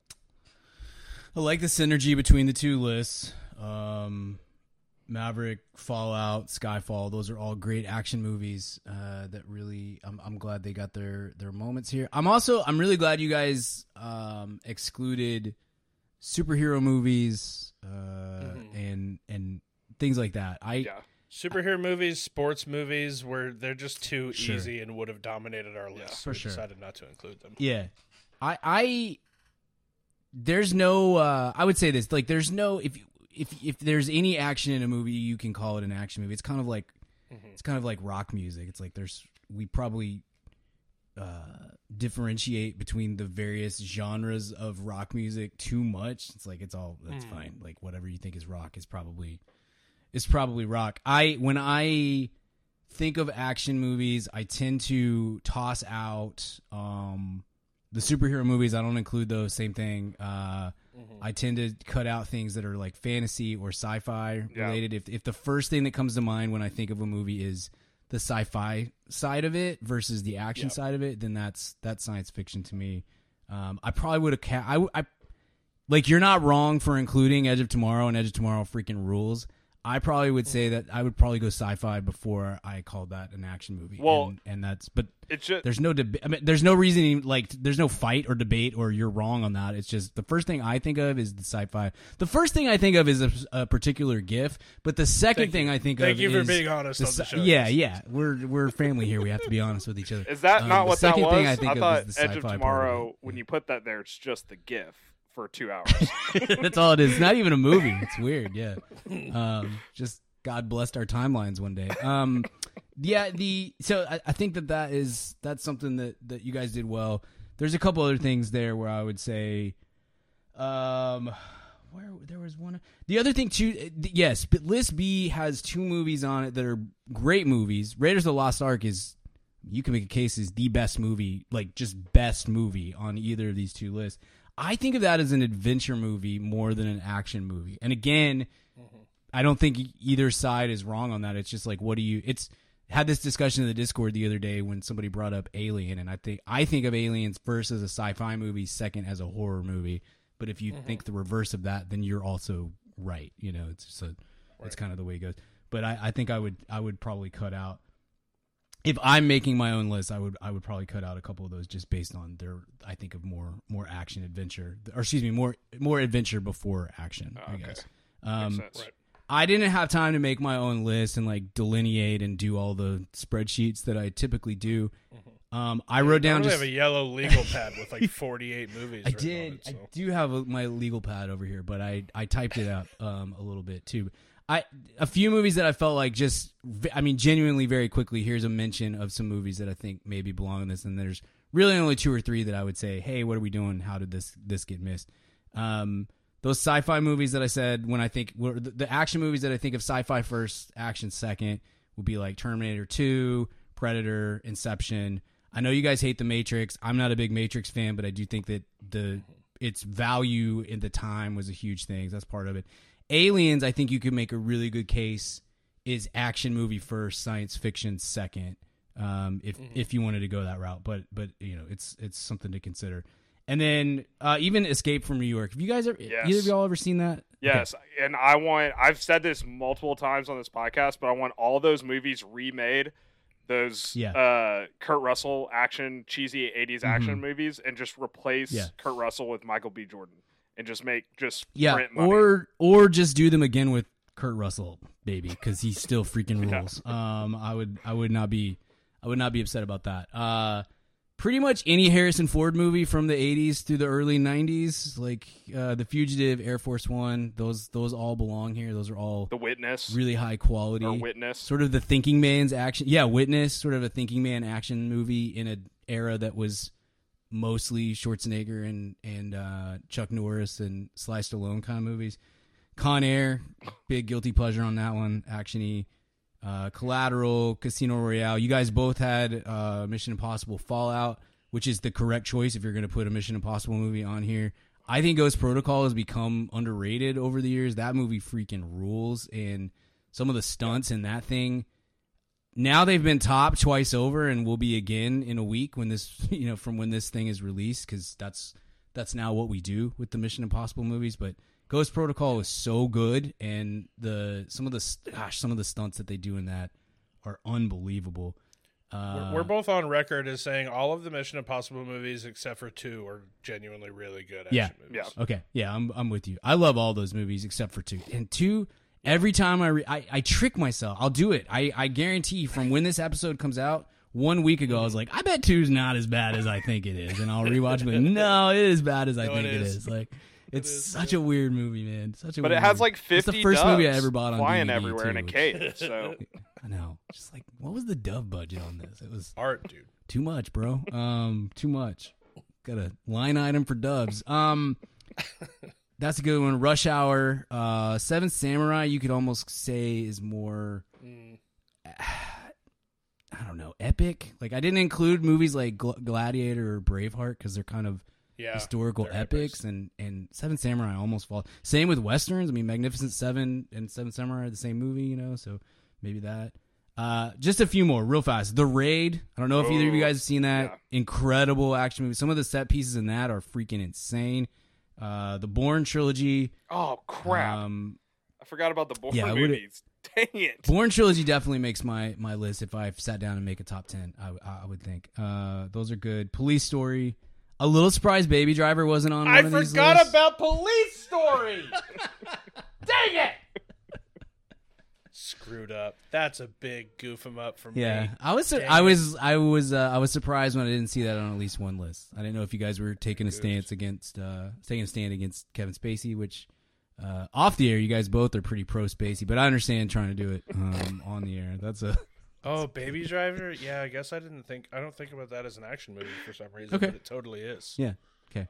I like the synergy between the two lists. Um, Maverick, Fallout, Skyfall. Those are all great action movies uh, that really. I'm, I'm glad they got their their moments here. I'm also I'm really glad you guys um, excluded superhero movies uh, Mhm. and and things like that. I Yeah. Superhero movies, sports movies, where they're just too Sure. easy and would have dominated our list. so For we sure. decided not to include them. Yeah. I I there's no uh I would say this like there's no if you if if there's any action in a movie you can call it an action movie. It's kind of like Mhm. it's kind of like rock music. It's like there's we probably uh differentiate between the various genres of rock music too much. It's like it's all that's Mm. fine. Like whatever you think is rock is probably is probably rock. I when I think of action movies, I tend to toss out um the superhero movies. I don't include those. Same thing. Uh Mhm. I tend to cut out things that are like fantasy or sci-fi Yeah. related. If if the first thing that comes to mind when I think of a movie is the sci-fi side of it versus the action side of it, then that's that's science fiction to me. Um, I probably would have ca- I like you're not wrong for including Edge of Tomorrow and Edge of Tomorrow freaking rules. I probably would say that I would probably go sci-fi before I called that an action movie. Well- and, and that's but It's just there's no debate. I mean, there's no reason like there's no fight or debate or you're wrong on that. It's just the first thing I think of is the sci-fi. The first thing I think of is a, a particular GIF, but the second thing. I think of Thank of you for is being honest the on the. Yeah, yeah, we're we're family here. We have to be honest with each other. is that Um, not what that second was? thing I think of thought Edge of of Tomorrow. it. When you put that there, it's just the GIF for two hours. That's all it is. Not even a movie. It's weird. Yeah. Um, just God blessed our timelines one day. Um, yeah. The so I, I think that that is that's something that that you guys did well. There's a couple other things there where I would say, um, where there was one. The other thing too. uh, Yes, but list B has two movies on it that are great movies. Raiders of the Lost Ark is. You can make a case is the best movie, like just best movie on either of these two lists. I think of that as an adventure movie more than an action movie. And again, mm-hmm. I don't think either side is wrong on that. It's just like, what do you? It's had this discussion in the Discord the other day when somebody brought up Alien, and I think I think of Aliens first as a sci-fi movie, second as a horror movie. But if you mm-hmm. think the reverse of that, then you're also right. You know, it's just a, it's kind of the way it goes. But I, I think I would I would probably cut out if I'm making my own list, I would I would probably cut out a couple of those just based on their I think of more more action adventure or excuse me more more adventure before action. I Okay. guess. Um, Right. I didn't have time to make my own list and like delineate and do all the spreadsheets that I typically do. Um, I wrote down I just have a yellow legal pad with like 48 movies. I did. it, I do have a, my legal pad over here, but I I typed it up um, a little bit too. I a few movies that I felt like just I mean genuinely very quickly. Here's a mention of some movies that I think maybe belong in this, and there's really only two or three that I would say, hey, what are we doing? How did this this get missed? Um, those sci-fi movies that I said when I think were the, the action movies that I think of sci-fi first, action second would be like Terminator Two, Predator, Inception. I know you guys hate the Matrix. I'm not a big Matrix fan, but I do think that the its value in the time was a huge thing. That's part of it. Aliens, I think you could make a really good case is action movie first, science fiction second. Um, if if you wanted to go that route, but but you know it's it's something to consider. And then uh, even Escape from New York. Have you guys ever Yes. either of y'all ever seen that? Yes, and I want. I've said this multiple times on this podcast, but I want all those movies remade. Those Yeah. uh, Kurt Russell action, cheesy '80s action Mhm. movies, and just replace Yeah. Kurt Russell with Michael B. Jordan, and just make just Yeah, print money. or or just do them again with Kurt Russell, baby, because he still freaking Yeah. rules. Um, I would I would not be I would not be upset about that. Uh, pretty much any Harrison Ford movie from the '80s through the early '90s, like uh, The Fugitive, Air Force One, those those all belong here. Those are all The Witness really high quality. or Witness. Sort of the thinking man's action. Yeah, Witness, sort of a thinking man action movie in an era that was mostly Schwarzenegger and and uh, Chuck Norris and Sly Stallone kind of movies. Con Air, big guilty pleasure on that one, actiony. Uh, Collateral, Casino Royale. You guys both had uh, Mission Impossible Fallout, which is the correct choice if you're going to put a Mission Impossible movie on here. I think Ghost Protocol has become underrated over the years. That movie freaking rules, and some of the stunts in that thing. Now they've been top twice over, and will be again in a week when this you know from when this thing is released because that's that's now what we do with the Mission Impossible movies. But Ghost Protocol is so good, and the some of the gosh some of the stunts that they do in that are unbelievable. Uh, We're, we're both on record as saying all of the Mission Impossible movies except for two are genuinely really good action Yeah. movies. Yeah. Okay, yeah, I'm I'm with you. I love all those movies except for two. And two, every time I re- I, I trick myself. I'll do it. I I guarantee from when this episode comes out. One week ago, I was like, I bet two's not as bad as I think it is, and I'll rewatch it. Like, no, it is bad as I No, think it it is. is. Like, it's is, such a weird movie, man. Such a. But it has like It's fifty the first movie I ever bought on flying DVD, everywhere in a cage. So I know. Just like, what was the Dove budget on this? It was Art, dude. too much, bro. Um, too much. Got a line item for Doves. Um, that's a good one. Rush Hour, uh, Seven Samurai. You could almost say is more. Mm. I don't know, epic. Like I didn't include movies like Gl- Gladiator or Braveheart because they're kind of Yeah. historical epics, and and Seven Samurai almost fall. Same with westerns. I mean, Magnificent Seven and Seven Samurai are the same movie, you know. So maybe that. Uh, just a few more, real fast. The Raid. I don't know if either of you Oh, guys have seen that. yeah. Incredible action movie. Some of the set pieces in that are freaking insane. Uh, the Bourne trilogy. oh crap, Um, I forgot about the Bourne yeah, movies. Dang it. Bourne trilogy definitely makes my my list. If I sat down and make a top ten, I, I would think. Uh, those are good. Police Story. A little surprised Baby Driver wasn't on. I one of these forgot about Police Story. Dang it! Screwed up. That's a big goof 'em up for Yeah, me. I was Dang I was I was uh, I was surprised when I didn't see that on at least one list. I didn't know if you guys were taking a stance against uh, taking a stand against Kevin Spacey, which uh, off the air you guys both are pretty pro Spacey, but I understand trying to do it um, on the air. That's a Oh, Baby Driver. Yeah, I guess I didn't think. I don't think about that as an action movie for some reason. Okay. but it totally is. yeah okay.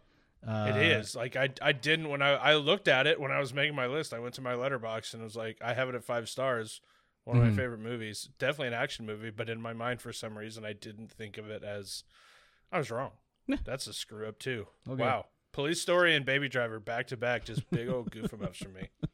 Uh, It is like I I didn't when I I looked at it when I was making my list. I went to my Letterboxd and was like, I have it at five stars. One of Mhm. my favorite movies. Definitely an action movie, but in my mind, for some reason, I didn't think of it as. I was wrong. That's a screw up too. Okay. Wow. Police Story and Baby Driver back to back, just big old goof 'em ups for me.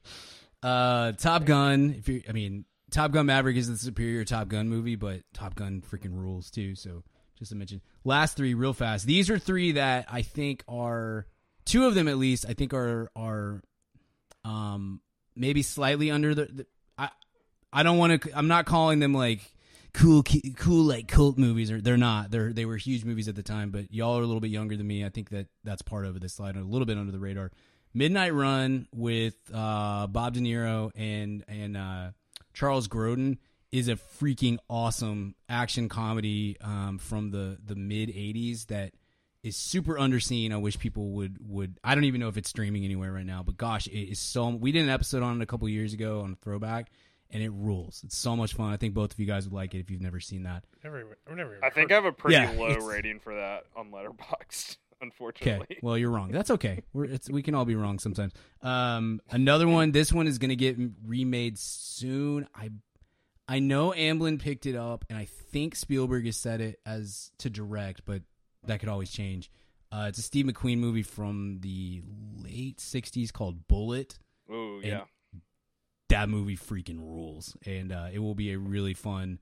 Uh, Top Gun. If you, I mean, Top Gun Maverick is the superior Top Gun movie, but Top Gun freaking rules too. So just to mention, last three real fast. These are three that I think are two of them at least. I think are are um maybe slightly under the. the I I don't want to. I'm not calling them like cool cool like cult movies or they're not they're they were huge movies at the time but y'all are a little bit younger than me i think that that's part of it this slide a little bit under the radar midnight run with uh bob de niro and and uh charles grodin is a freaking awesome action comedy um from the the mid 80s that is super underseen i wish people would would i don't even know if it's streaming anywhere right now but gosh it is so we did an episode on it a couple years ago on throwback and it rules. It's so much fun. I think both of you guys would like it if you've never seen that. Never, I've never. Even I think I have a pretty Yeah, low it's- rating for that on Letterboxd. Unfortunately. Okay, well you're wrong. That's okay. We're it's we can all be wrong sometimes. Um, another one. This one is gonna get remade soon. I I know Amblin picked it up, and I think Spielberg has said it as to direct, but that could always change. Uh, it's a Steve McQueen movie from the late '60s called Bullitt. And- yeah. that movie freaking rules, and uh, it will be a really fun,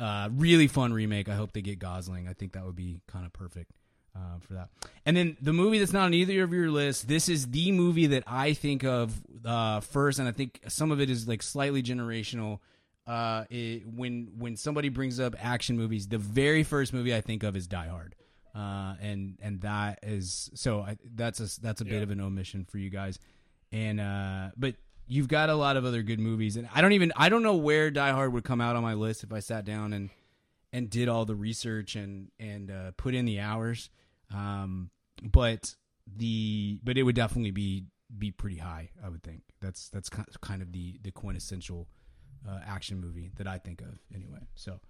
uh, really fun remake. I hope they get Gosling. I think that would be kind of perfect uh, for that. And then the movie that's not on either of your lists. This is the movie that I think of uh, first, and I think some of it is like slightly generational. Uh, it, when when somebody brings up action movies, the very first movie I think of is Die Hard. Uh, and and that is so I, that's a that's a bit of an omission for you guys, and uh, but you've got a lot of other good movies, and I don't even I don't know where Die Hard would come out on my list if I sat down and and did all the research and and uh, put in the hours. Um, but the but it would definitely be be pretty high. I would think that's that's kind of the the quintessential uh, action movie that I think of anyway. So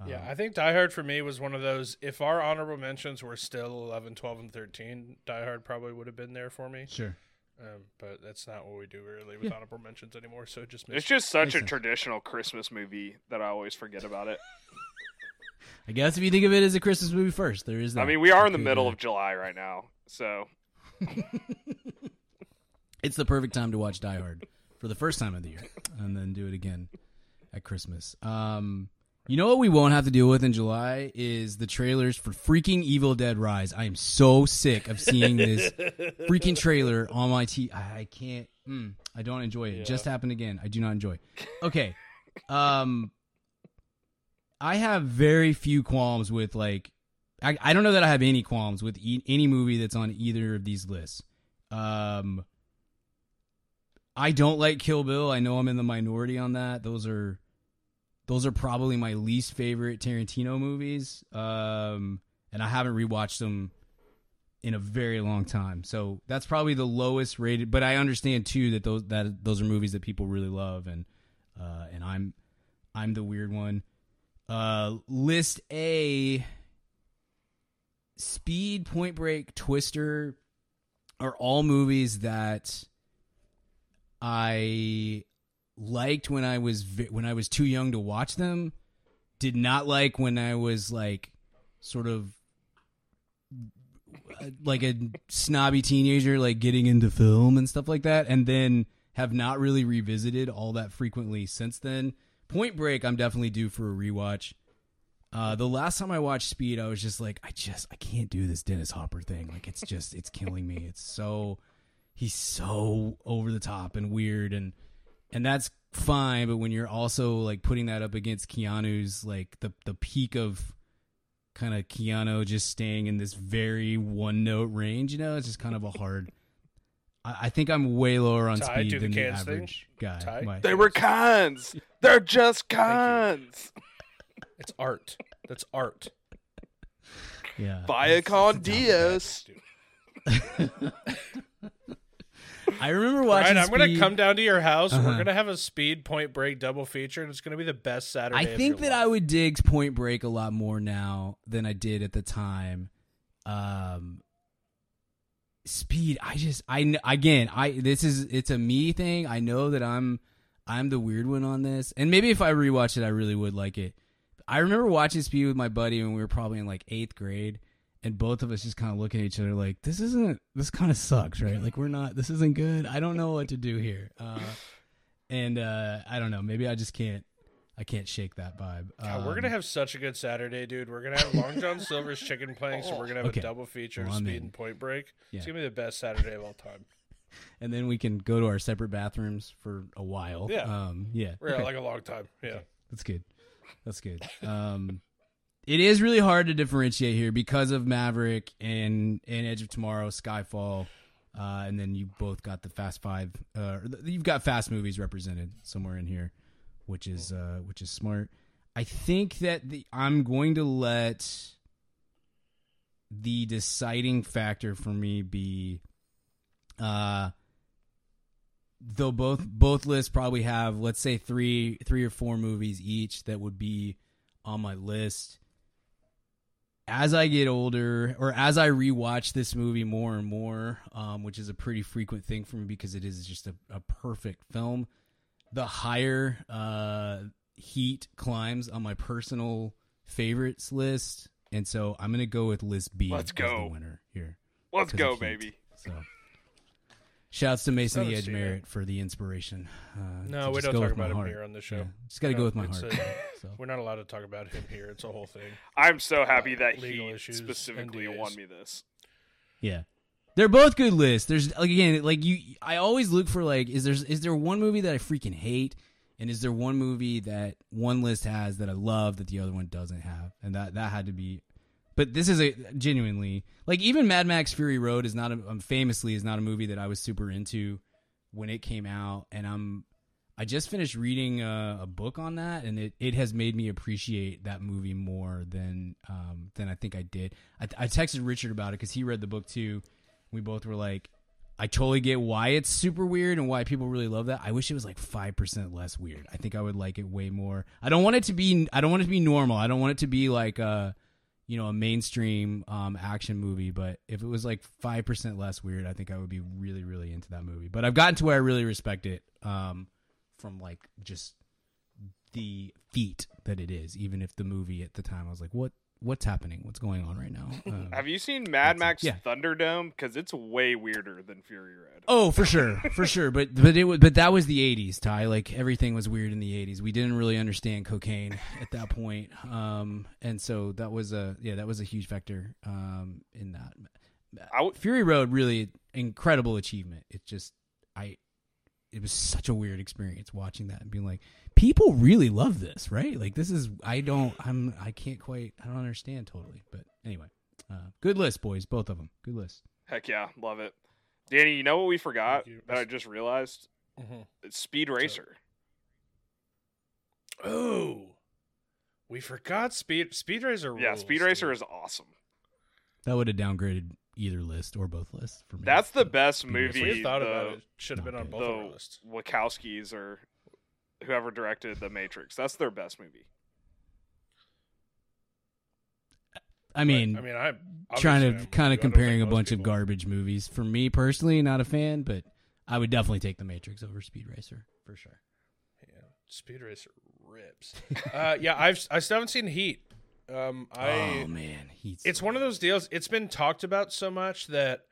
uh, Yeah, I think Die Hard for me was one of those. If our honorable mentions were still 11, 12, and 13, Die Hard probably would have been there for me. sure. Um, but that's not what we do really with Yeah. honorable mentions anymore. So it just It's just such Makes a sense. traditional Christmas movie that I always forget about it. I guess if you think of it as a Christmas movie first, there is that. I mean, we are in the middle of July right now, so It's the perfect time to watch Die Hard for the first time of the year, and then do it again at Christmas. Um, You know what we won't have to deal with in July is the trailers for freaking Evil Dead Rise. I am so sick of seeing this freaking trailer on my T. I can't. Mm, I don't enjoy it. It Just happened again. I do not enjoy. Okay. Um, I have very few qualms with like. I, I don't know that I have any qualms with e- any movie that's on either of these lists. Um, I don't like Kill Bill. I know I'm in the minority on that. Those are those are probably my least favorite Tarantino movies. Um, and I haven't rewatched them in a very long time. So that's probably the lowest rated. But I understand too that those that those are movies that people really love, and uh, and I'm I'm the weird one. Uh, list A. Speed, Point Break, Twister are all movies that I liked when I was when I was too young to watch them. Did not like when I was like sort of like a snobby teenager, like getting into film and stuff like that, and then have not really revisited all that frequently since then. Point Break, I'm definitely due for a rewatch. Uh, the last time I watched Speed, I was just like, I just I can't do this Dennis Hopper thing. Like it's just it's killing me. It's so he's so over the top and weird and and that's fine. But when you're also like putting that up against Keanu's like the the peak of kind of Keanu just staying in this very one note range, you know, it's just kind of a hard. I, I think I'm way lower on Ty, speed do the than the cans thing. average guy. My- They were cons. They're just cons. It's art. That's art. yeah, Vaya con Dios. I remember watching. Ryan, I'm going to come down to your house. and We're Uh-huh. going to have a speed point break double feature, and it's going to be the best Saturday. I think that I would dig Point Break a lot more now than I did at the time. Um, speed, I just, I again, I this is it's a me thing. I know that I'm I'm the weird one on this, and maybe if I rewatch it, I really would like it. I remember watching Speed with my buddy when we were probably in like eighth grade. And both of us just kind of looking at each other like, this isn't, this kind of sucks, right? Like, we're not, this isn't good. I don't know what to do here. Uh, and uh, I don't know. Maybe I just can't, I can't shake that vibe. God, we're Um, gonna have such a good Saturday, dude. We're gonna have Long John Silver's chicken planks, so we're gonna have Okay. a double feature Well, of Speed in. and Point Break. Yeah. It's gonna be the best Saturday of all time. and then we can go to our separate bathrooms for a while. Yeah. um, yeah, Yeah, Okay. like a long time. Yeah. that's good. That's good. Um, it is really hard to differentiate here because of Maverick and and Edge of Tomorrow, Skyfall, uh, and then you both got the Fast Five. Uh, you've got Fast movies represented somewhere in here, which is uh, which is smart. I think that the I'm going to let the deciding factor for me be uh though both both lists probably have let's say three three or four movies each that would be on my list as i get older or as i rewatch this movie more and more um, which is a pretty frequent thing for me because it is just a, a perfect film the higher uh, heat climbs on my personal favorites list and so i'm gonna go with list b Let's as go. the winner here Let's go, baby. so, shouts to Mason Haven't the Edge seen. Merritt for the inspiration. Uh, No, to we just don't go talk with my about him heart. here on the show. Yeah, just got to No, go with my heart. a- so. We're not allowed to talk about him here. It's a whole thing. I'm so happy that Legal he issues, specifically NDAs. won me this. Yeah, they're both good lists. There's like again, like you, I always look for like, is there is there one movie that I freaking hate, and is there one movie that one list has that I love that the other one doesn't have, and that that had to be. But this is a genuinely like even Mad Max Fury Road is not a, um, famously is not a movie that I was super into when it came out, and I'm I just finished reading a, a book on that, and it, it has made me appreciate that movie more than um, than I think I did. I, I texted Richard about it because he read the book too. We both were like, I totally get why it's super weird and why people really love that. I wish it was like five percent less weird. I think I would like it way more. I don't want it to be. I don't want it to be normal. I don't want it to be like a, you know, a mainstream um, action movie. But if it was like five percent less weird, I think I would be really, really into that movie. But I've gotten to where I really respect it. Um, from like just the feat that it is even if the movie at the time I was like what what's happening? What's going on right now? Um, Have you seen Mad Max Yeah. Thunderdome? Because it's way weirder than Fury Road. Oh, for sure, for sure. But but it was but that was the '80s, Ty. Like everything was weird in the '80s. We didn't really understand cocaine at that point, um, and so that was a yeah, that was a huge factor um, in that. I w- Fury Road really incredible achievement. It just I it was such a weird experience watching that and being like, people really love this, right? Like this is I don't I'm I can't quite I don't understand totally. But anyway, uh, good list, boys, both of them. Good list. Heck yeah, love it. Danny, you know what we forgot that I just realized? Mhm. It's Speed Racer. Oh, we forgot Speed Speed Racer. Yeah, Speed Racer dude. is awesome. That would have downgraded either list or both lists for me. That's the best Speed Racer- If we movie. had thought about it, should have been on Okay. both of our the lists. Wachowskis or whoever directed The Matrix. That's their best movie. I mean, I mean, I'm trying to kind of comparing a most bunch of garbage movies. For me personally, not a fan, but I would definitely take The Matrix over Speed Racer for sure. Yeah, Speed Racer rips. uh, yeah, I've I still haven't seen Heat. Um, I oh man, he's it's one of those deals. It's been talked about so much that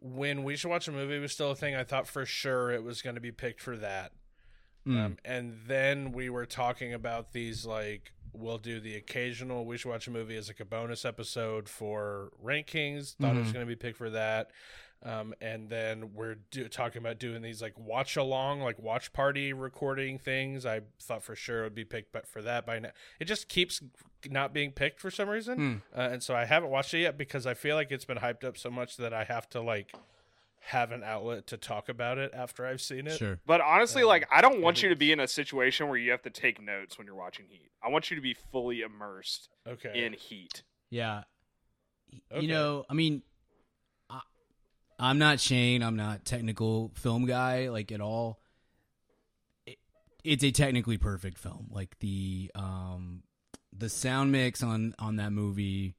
when we should watch a movie was still a thing. I thought for sure it was going to be picked for that. Mm. Um, and then we were talking about these like we'll do the occasional we should watch a movie as like a bonus episode for Rank Kings. Thought it was Mhm. going to be picked for that. Um, and then we're do- talking about doing these like watch along, like watch party recording things. I thought for sure it would be picked, but for that by now, it just keeps not being picked for some reason. Mm. Uh, and so I haven't watched it yet because I feel like it's been hyped up so much that I have to like have an outlet to talk about it after I've seen it. Sure. But honestly, Um, like I don't want you to be in a situation where you have to take notes when you're watching Heat. I want you to be fully immersed Okay. in Heat. Yeah. Okay. You know, I mean, I, I'm not Shane. I'm not technical film guy like at all. It, it's a technically perfect film. Like the um the sound mix on on that movie.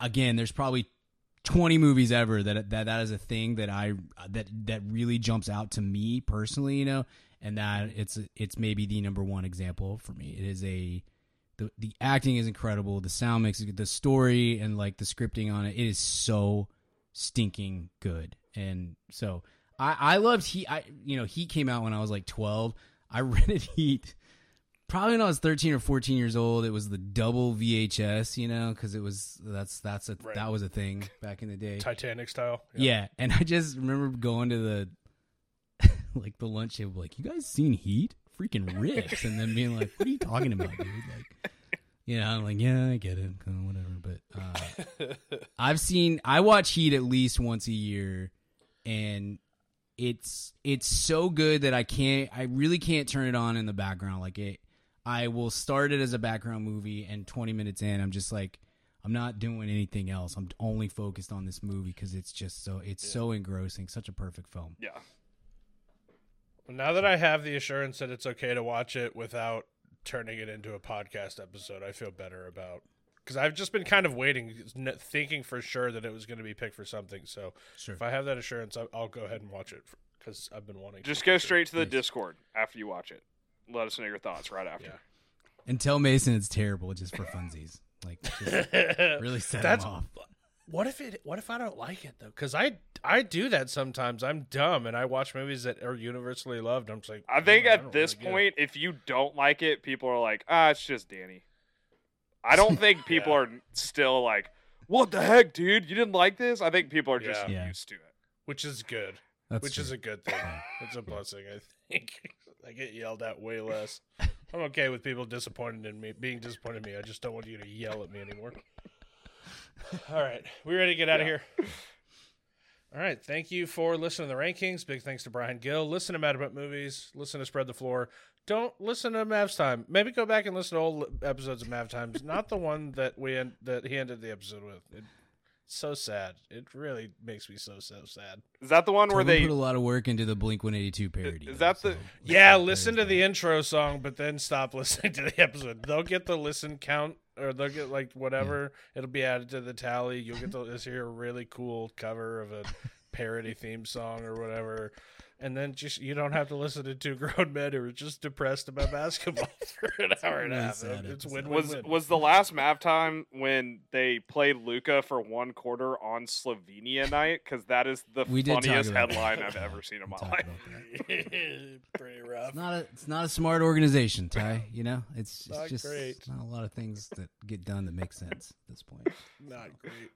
Again, there's probably 20 movies ever that that that is a thing that I that that really jumps out to me personally. You know, and that it's it's maybe the number one example for me. It is a the the acting is incredible. The sound mix, the story, and like the scripting on it, it is so stinking good. And so I I loved Heat. I you know Heat came out when I was like twelve. I rented Heat probably when I was thirteen or fourteen years old. It was the double VHS, you know, because it was that's that's a Right. that was a thing back in the day. Titanic style. Yeah, and I just remember going to the like the lunch table, like, "You guys seen Heat? Freaking rips!" and then being like, "What are you talking about, dude?" Like, you know, I'm like, "Yeah, I get it, whatever." But uh, I've seen, I watch Heat at least once a year, and it's it's so good that I can't, I really can't turn it on in the background. Like it, I will start it as a background movie, and 20 minutes in, I'm just like. I'm not doing anything else. I'm only focused on this movie because it's just so it's so engrossing. Such a perfect film. Yeah. Well, now that I have the assurance that it's okay to watch it without turning it into a podcast episode, I feel better about because I've just been kind of waiting, thinking for sure that it was going to be picked for something. So Sure. if I have that assurance, I'll, I'll go ahead and watch it because I've been wanting. To just to go for sure. straight to the Nice. Discord after you watch it. Let us know your thoughts right after. Yeah. And tell Mason it's terrible just for funsies. Like just really set That's him off. what if it? What if I don't like it though? Because I I do that sometimes. I'm dumb and I watch movies that are universally loved. I'm just like, I think "Mm, at don't this really point, if you don't like it, people are like, ah, it's just Danny. I don't think people Yeah. are still like, what the heck, dude? You didn't like this? I think people are just Yeah. used to it. which is good. That's which true. is a good thing. it's a blessing, I think. I get yelled at way less. I'm okay with people disappointed in me, being disappointed in me. I just don't want you to yell at me anymore. All right, we ready to get out of here? All right, thank you for listening to the Rank Kings. Big thanks to Brian Gill. Listen to Mad About Movies. Listen to Spread the Floor. Don't listen to Mavs Time. Maybe go back and listen to old episodes of Mav Times. Not the one that we end, that he ended the episode with. It, so sad. It really makes me so so sad. Is that the one where Totally they? put a lot of work into the Blink 182 parody. Is though, that the- so- Yeah, listen to that. the intro song, but then stop listening to the episode. They'll get the listen count, or they'll get like whatever. It'll be added to the tally. You'll get to this hear a really cool cover of a parody theme song or whatever. And then just you don't have to listen to two grown men who are just depressed about basketball for an hour and a half. sad It's episode. win win Was win. was the last map time when they played Luka for one quarter on Slovenia night? Because that is the We funniest about that. headline I've ever seen in my Talk life. about that. Pretty rough. It's not a it's not a smart organization, Ty. You know, it's, Not it's just great. not a lot of things that get done that make sense at this point. Not great.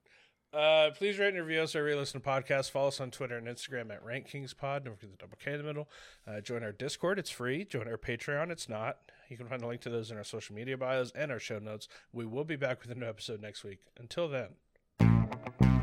Uh, please rate and review us you listen to podcasts. Follow us on Twitter and Instagram at RankKingsPod. Don't forget the double K in the middle. Uh, join our Discord. It's free. Join our Patreon. It's not. You can find a link to those in our social media bios and our show notes. We will be back with a new episode next week. Until then.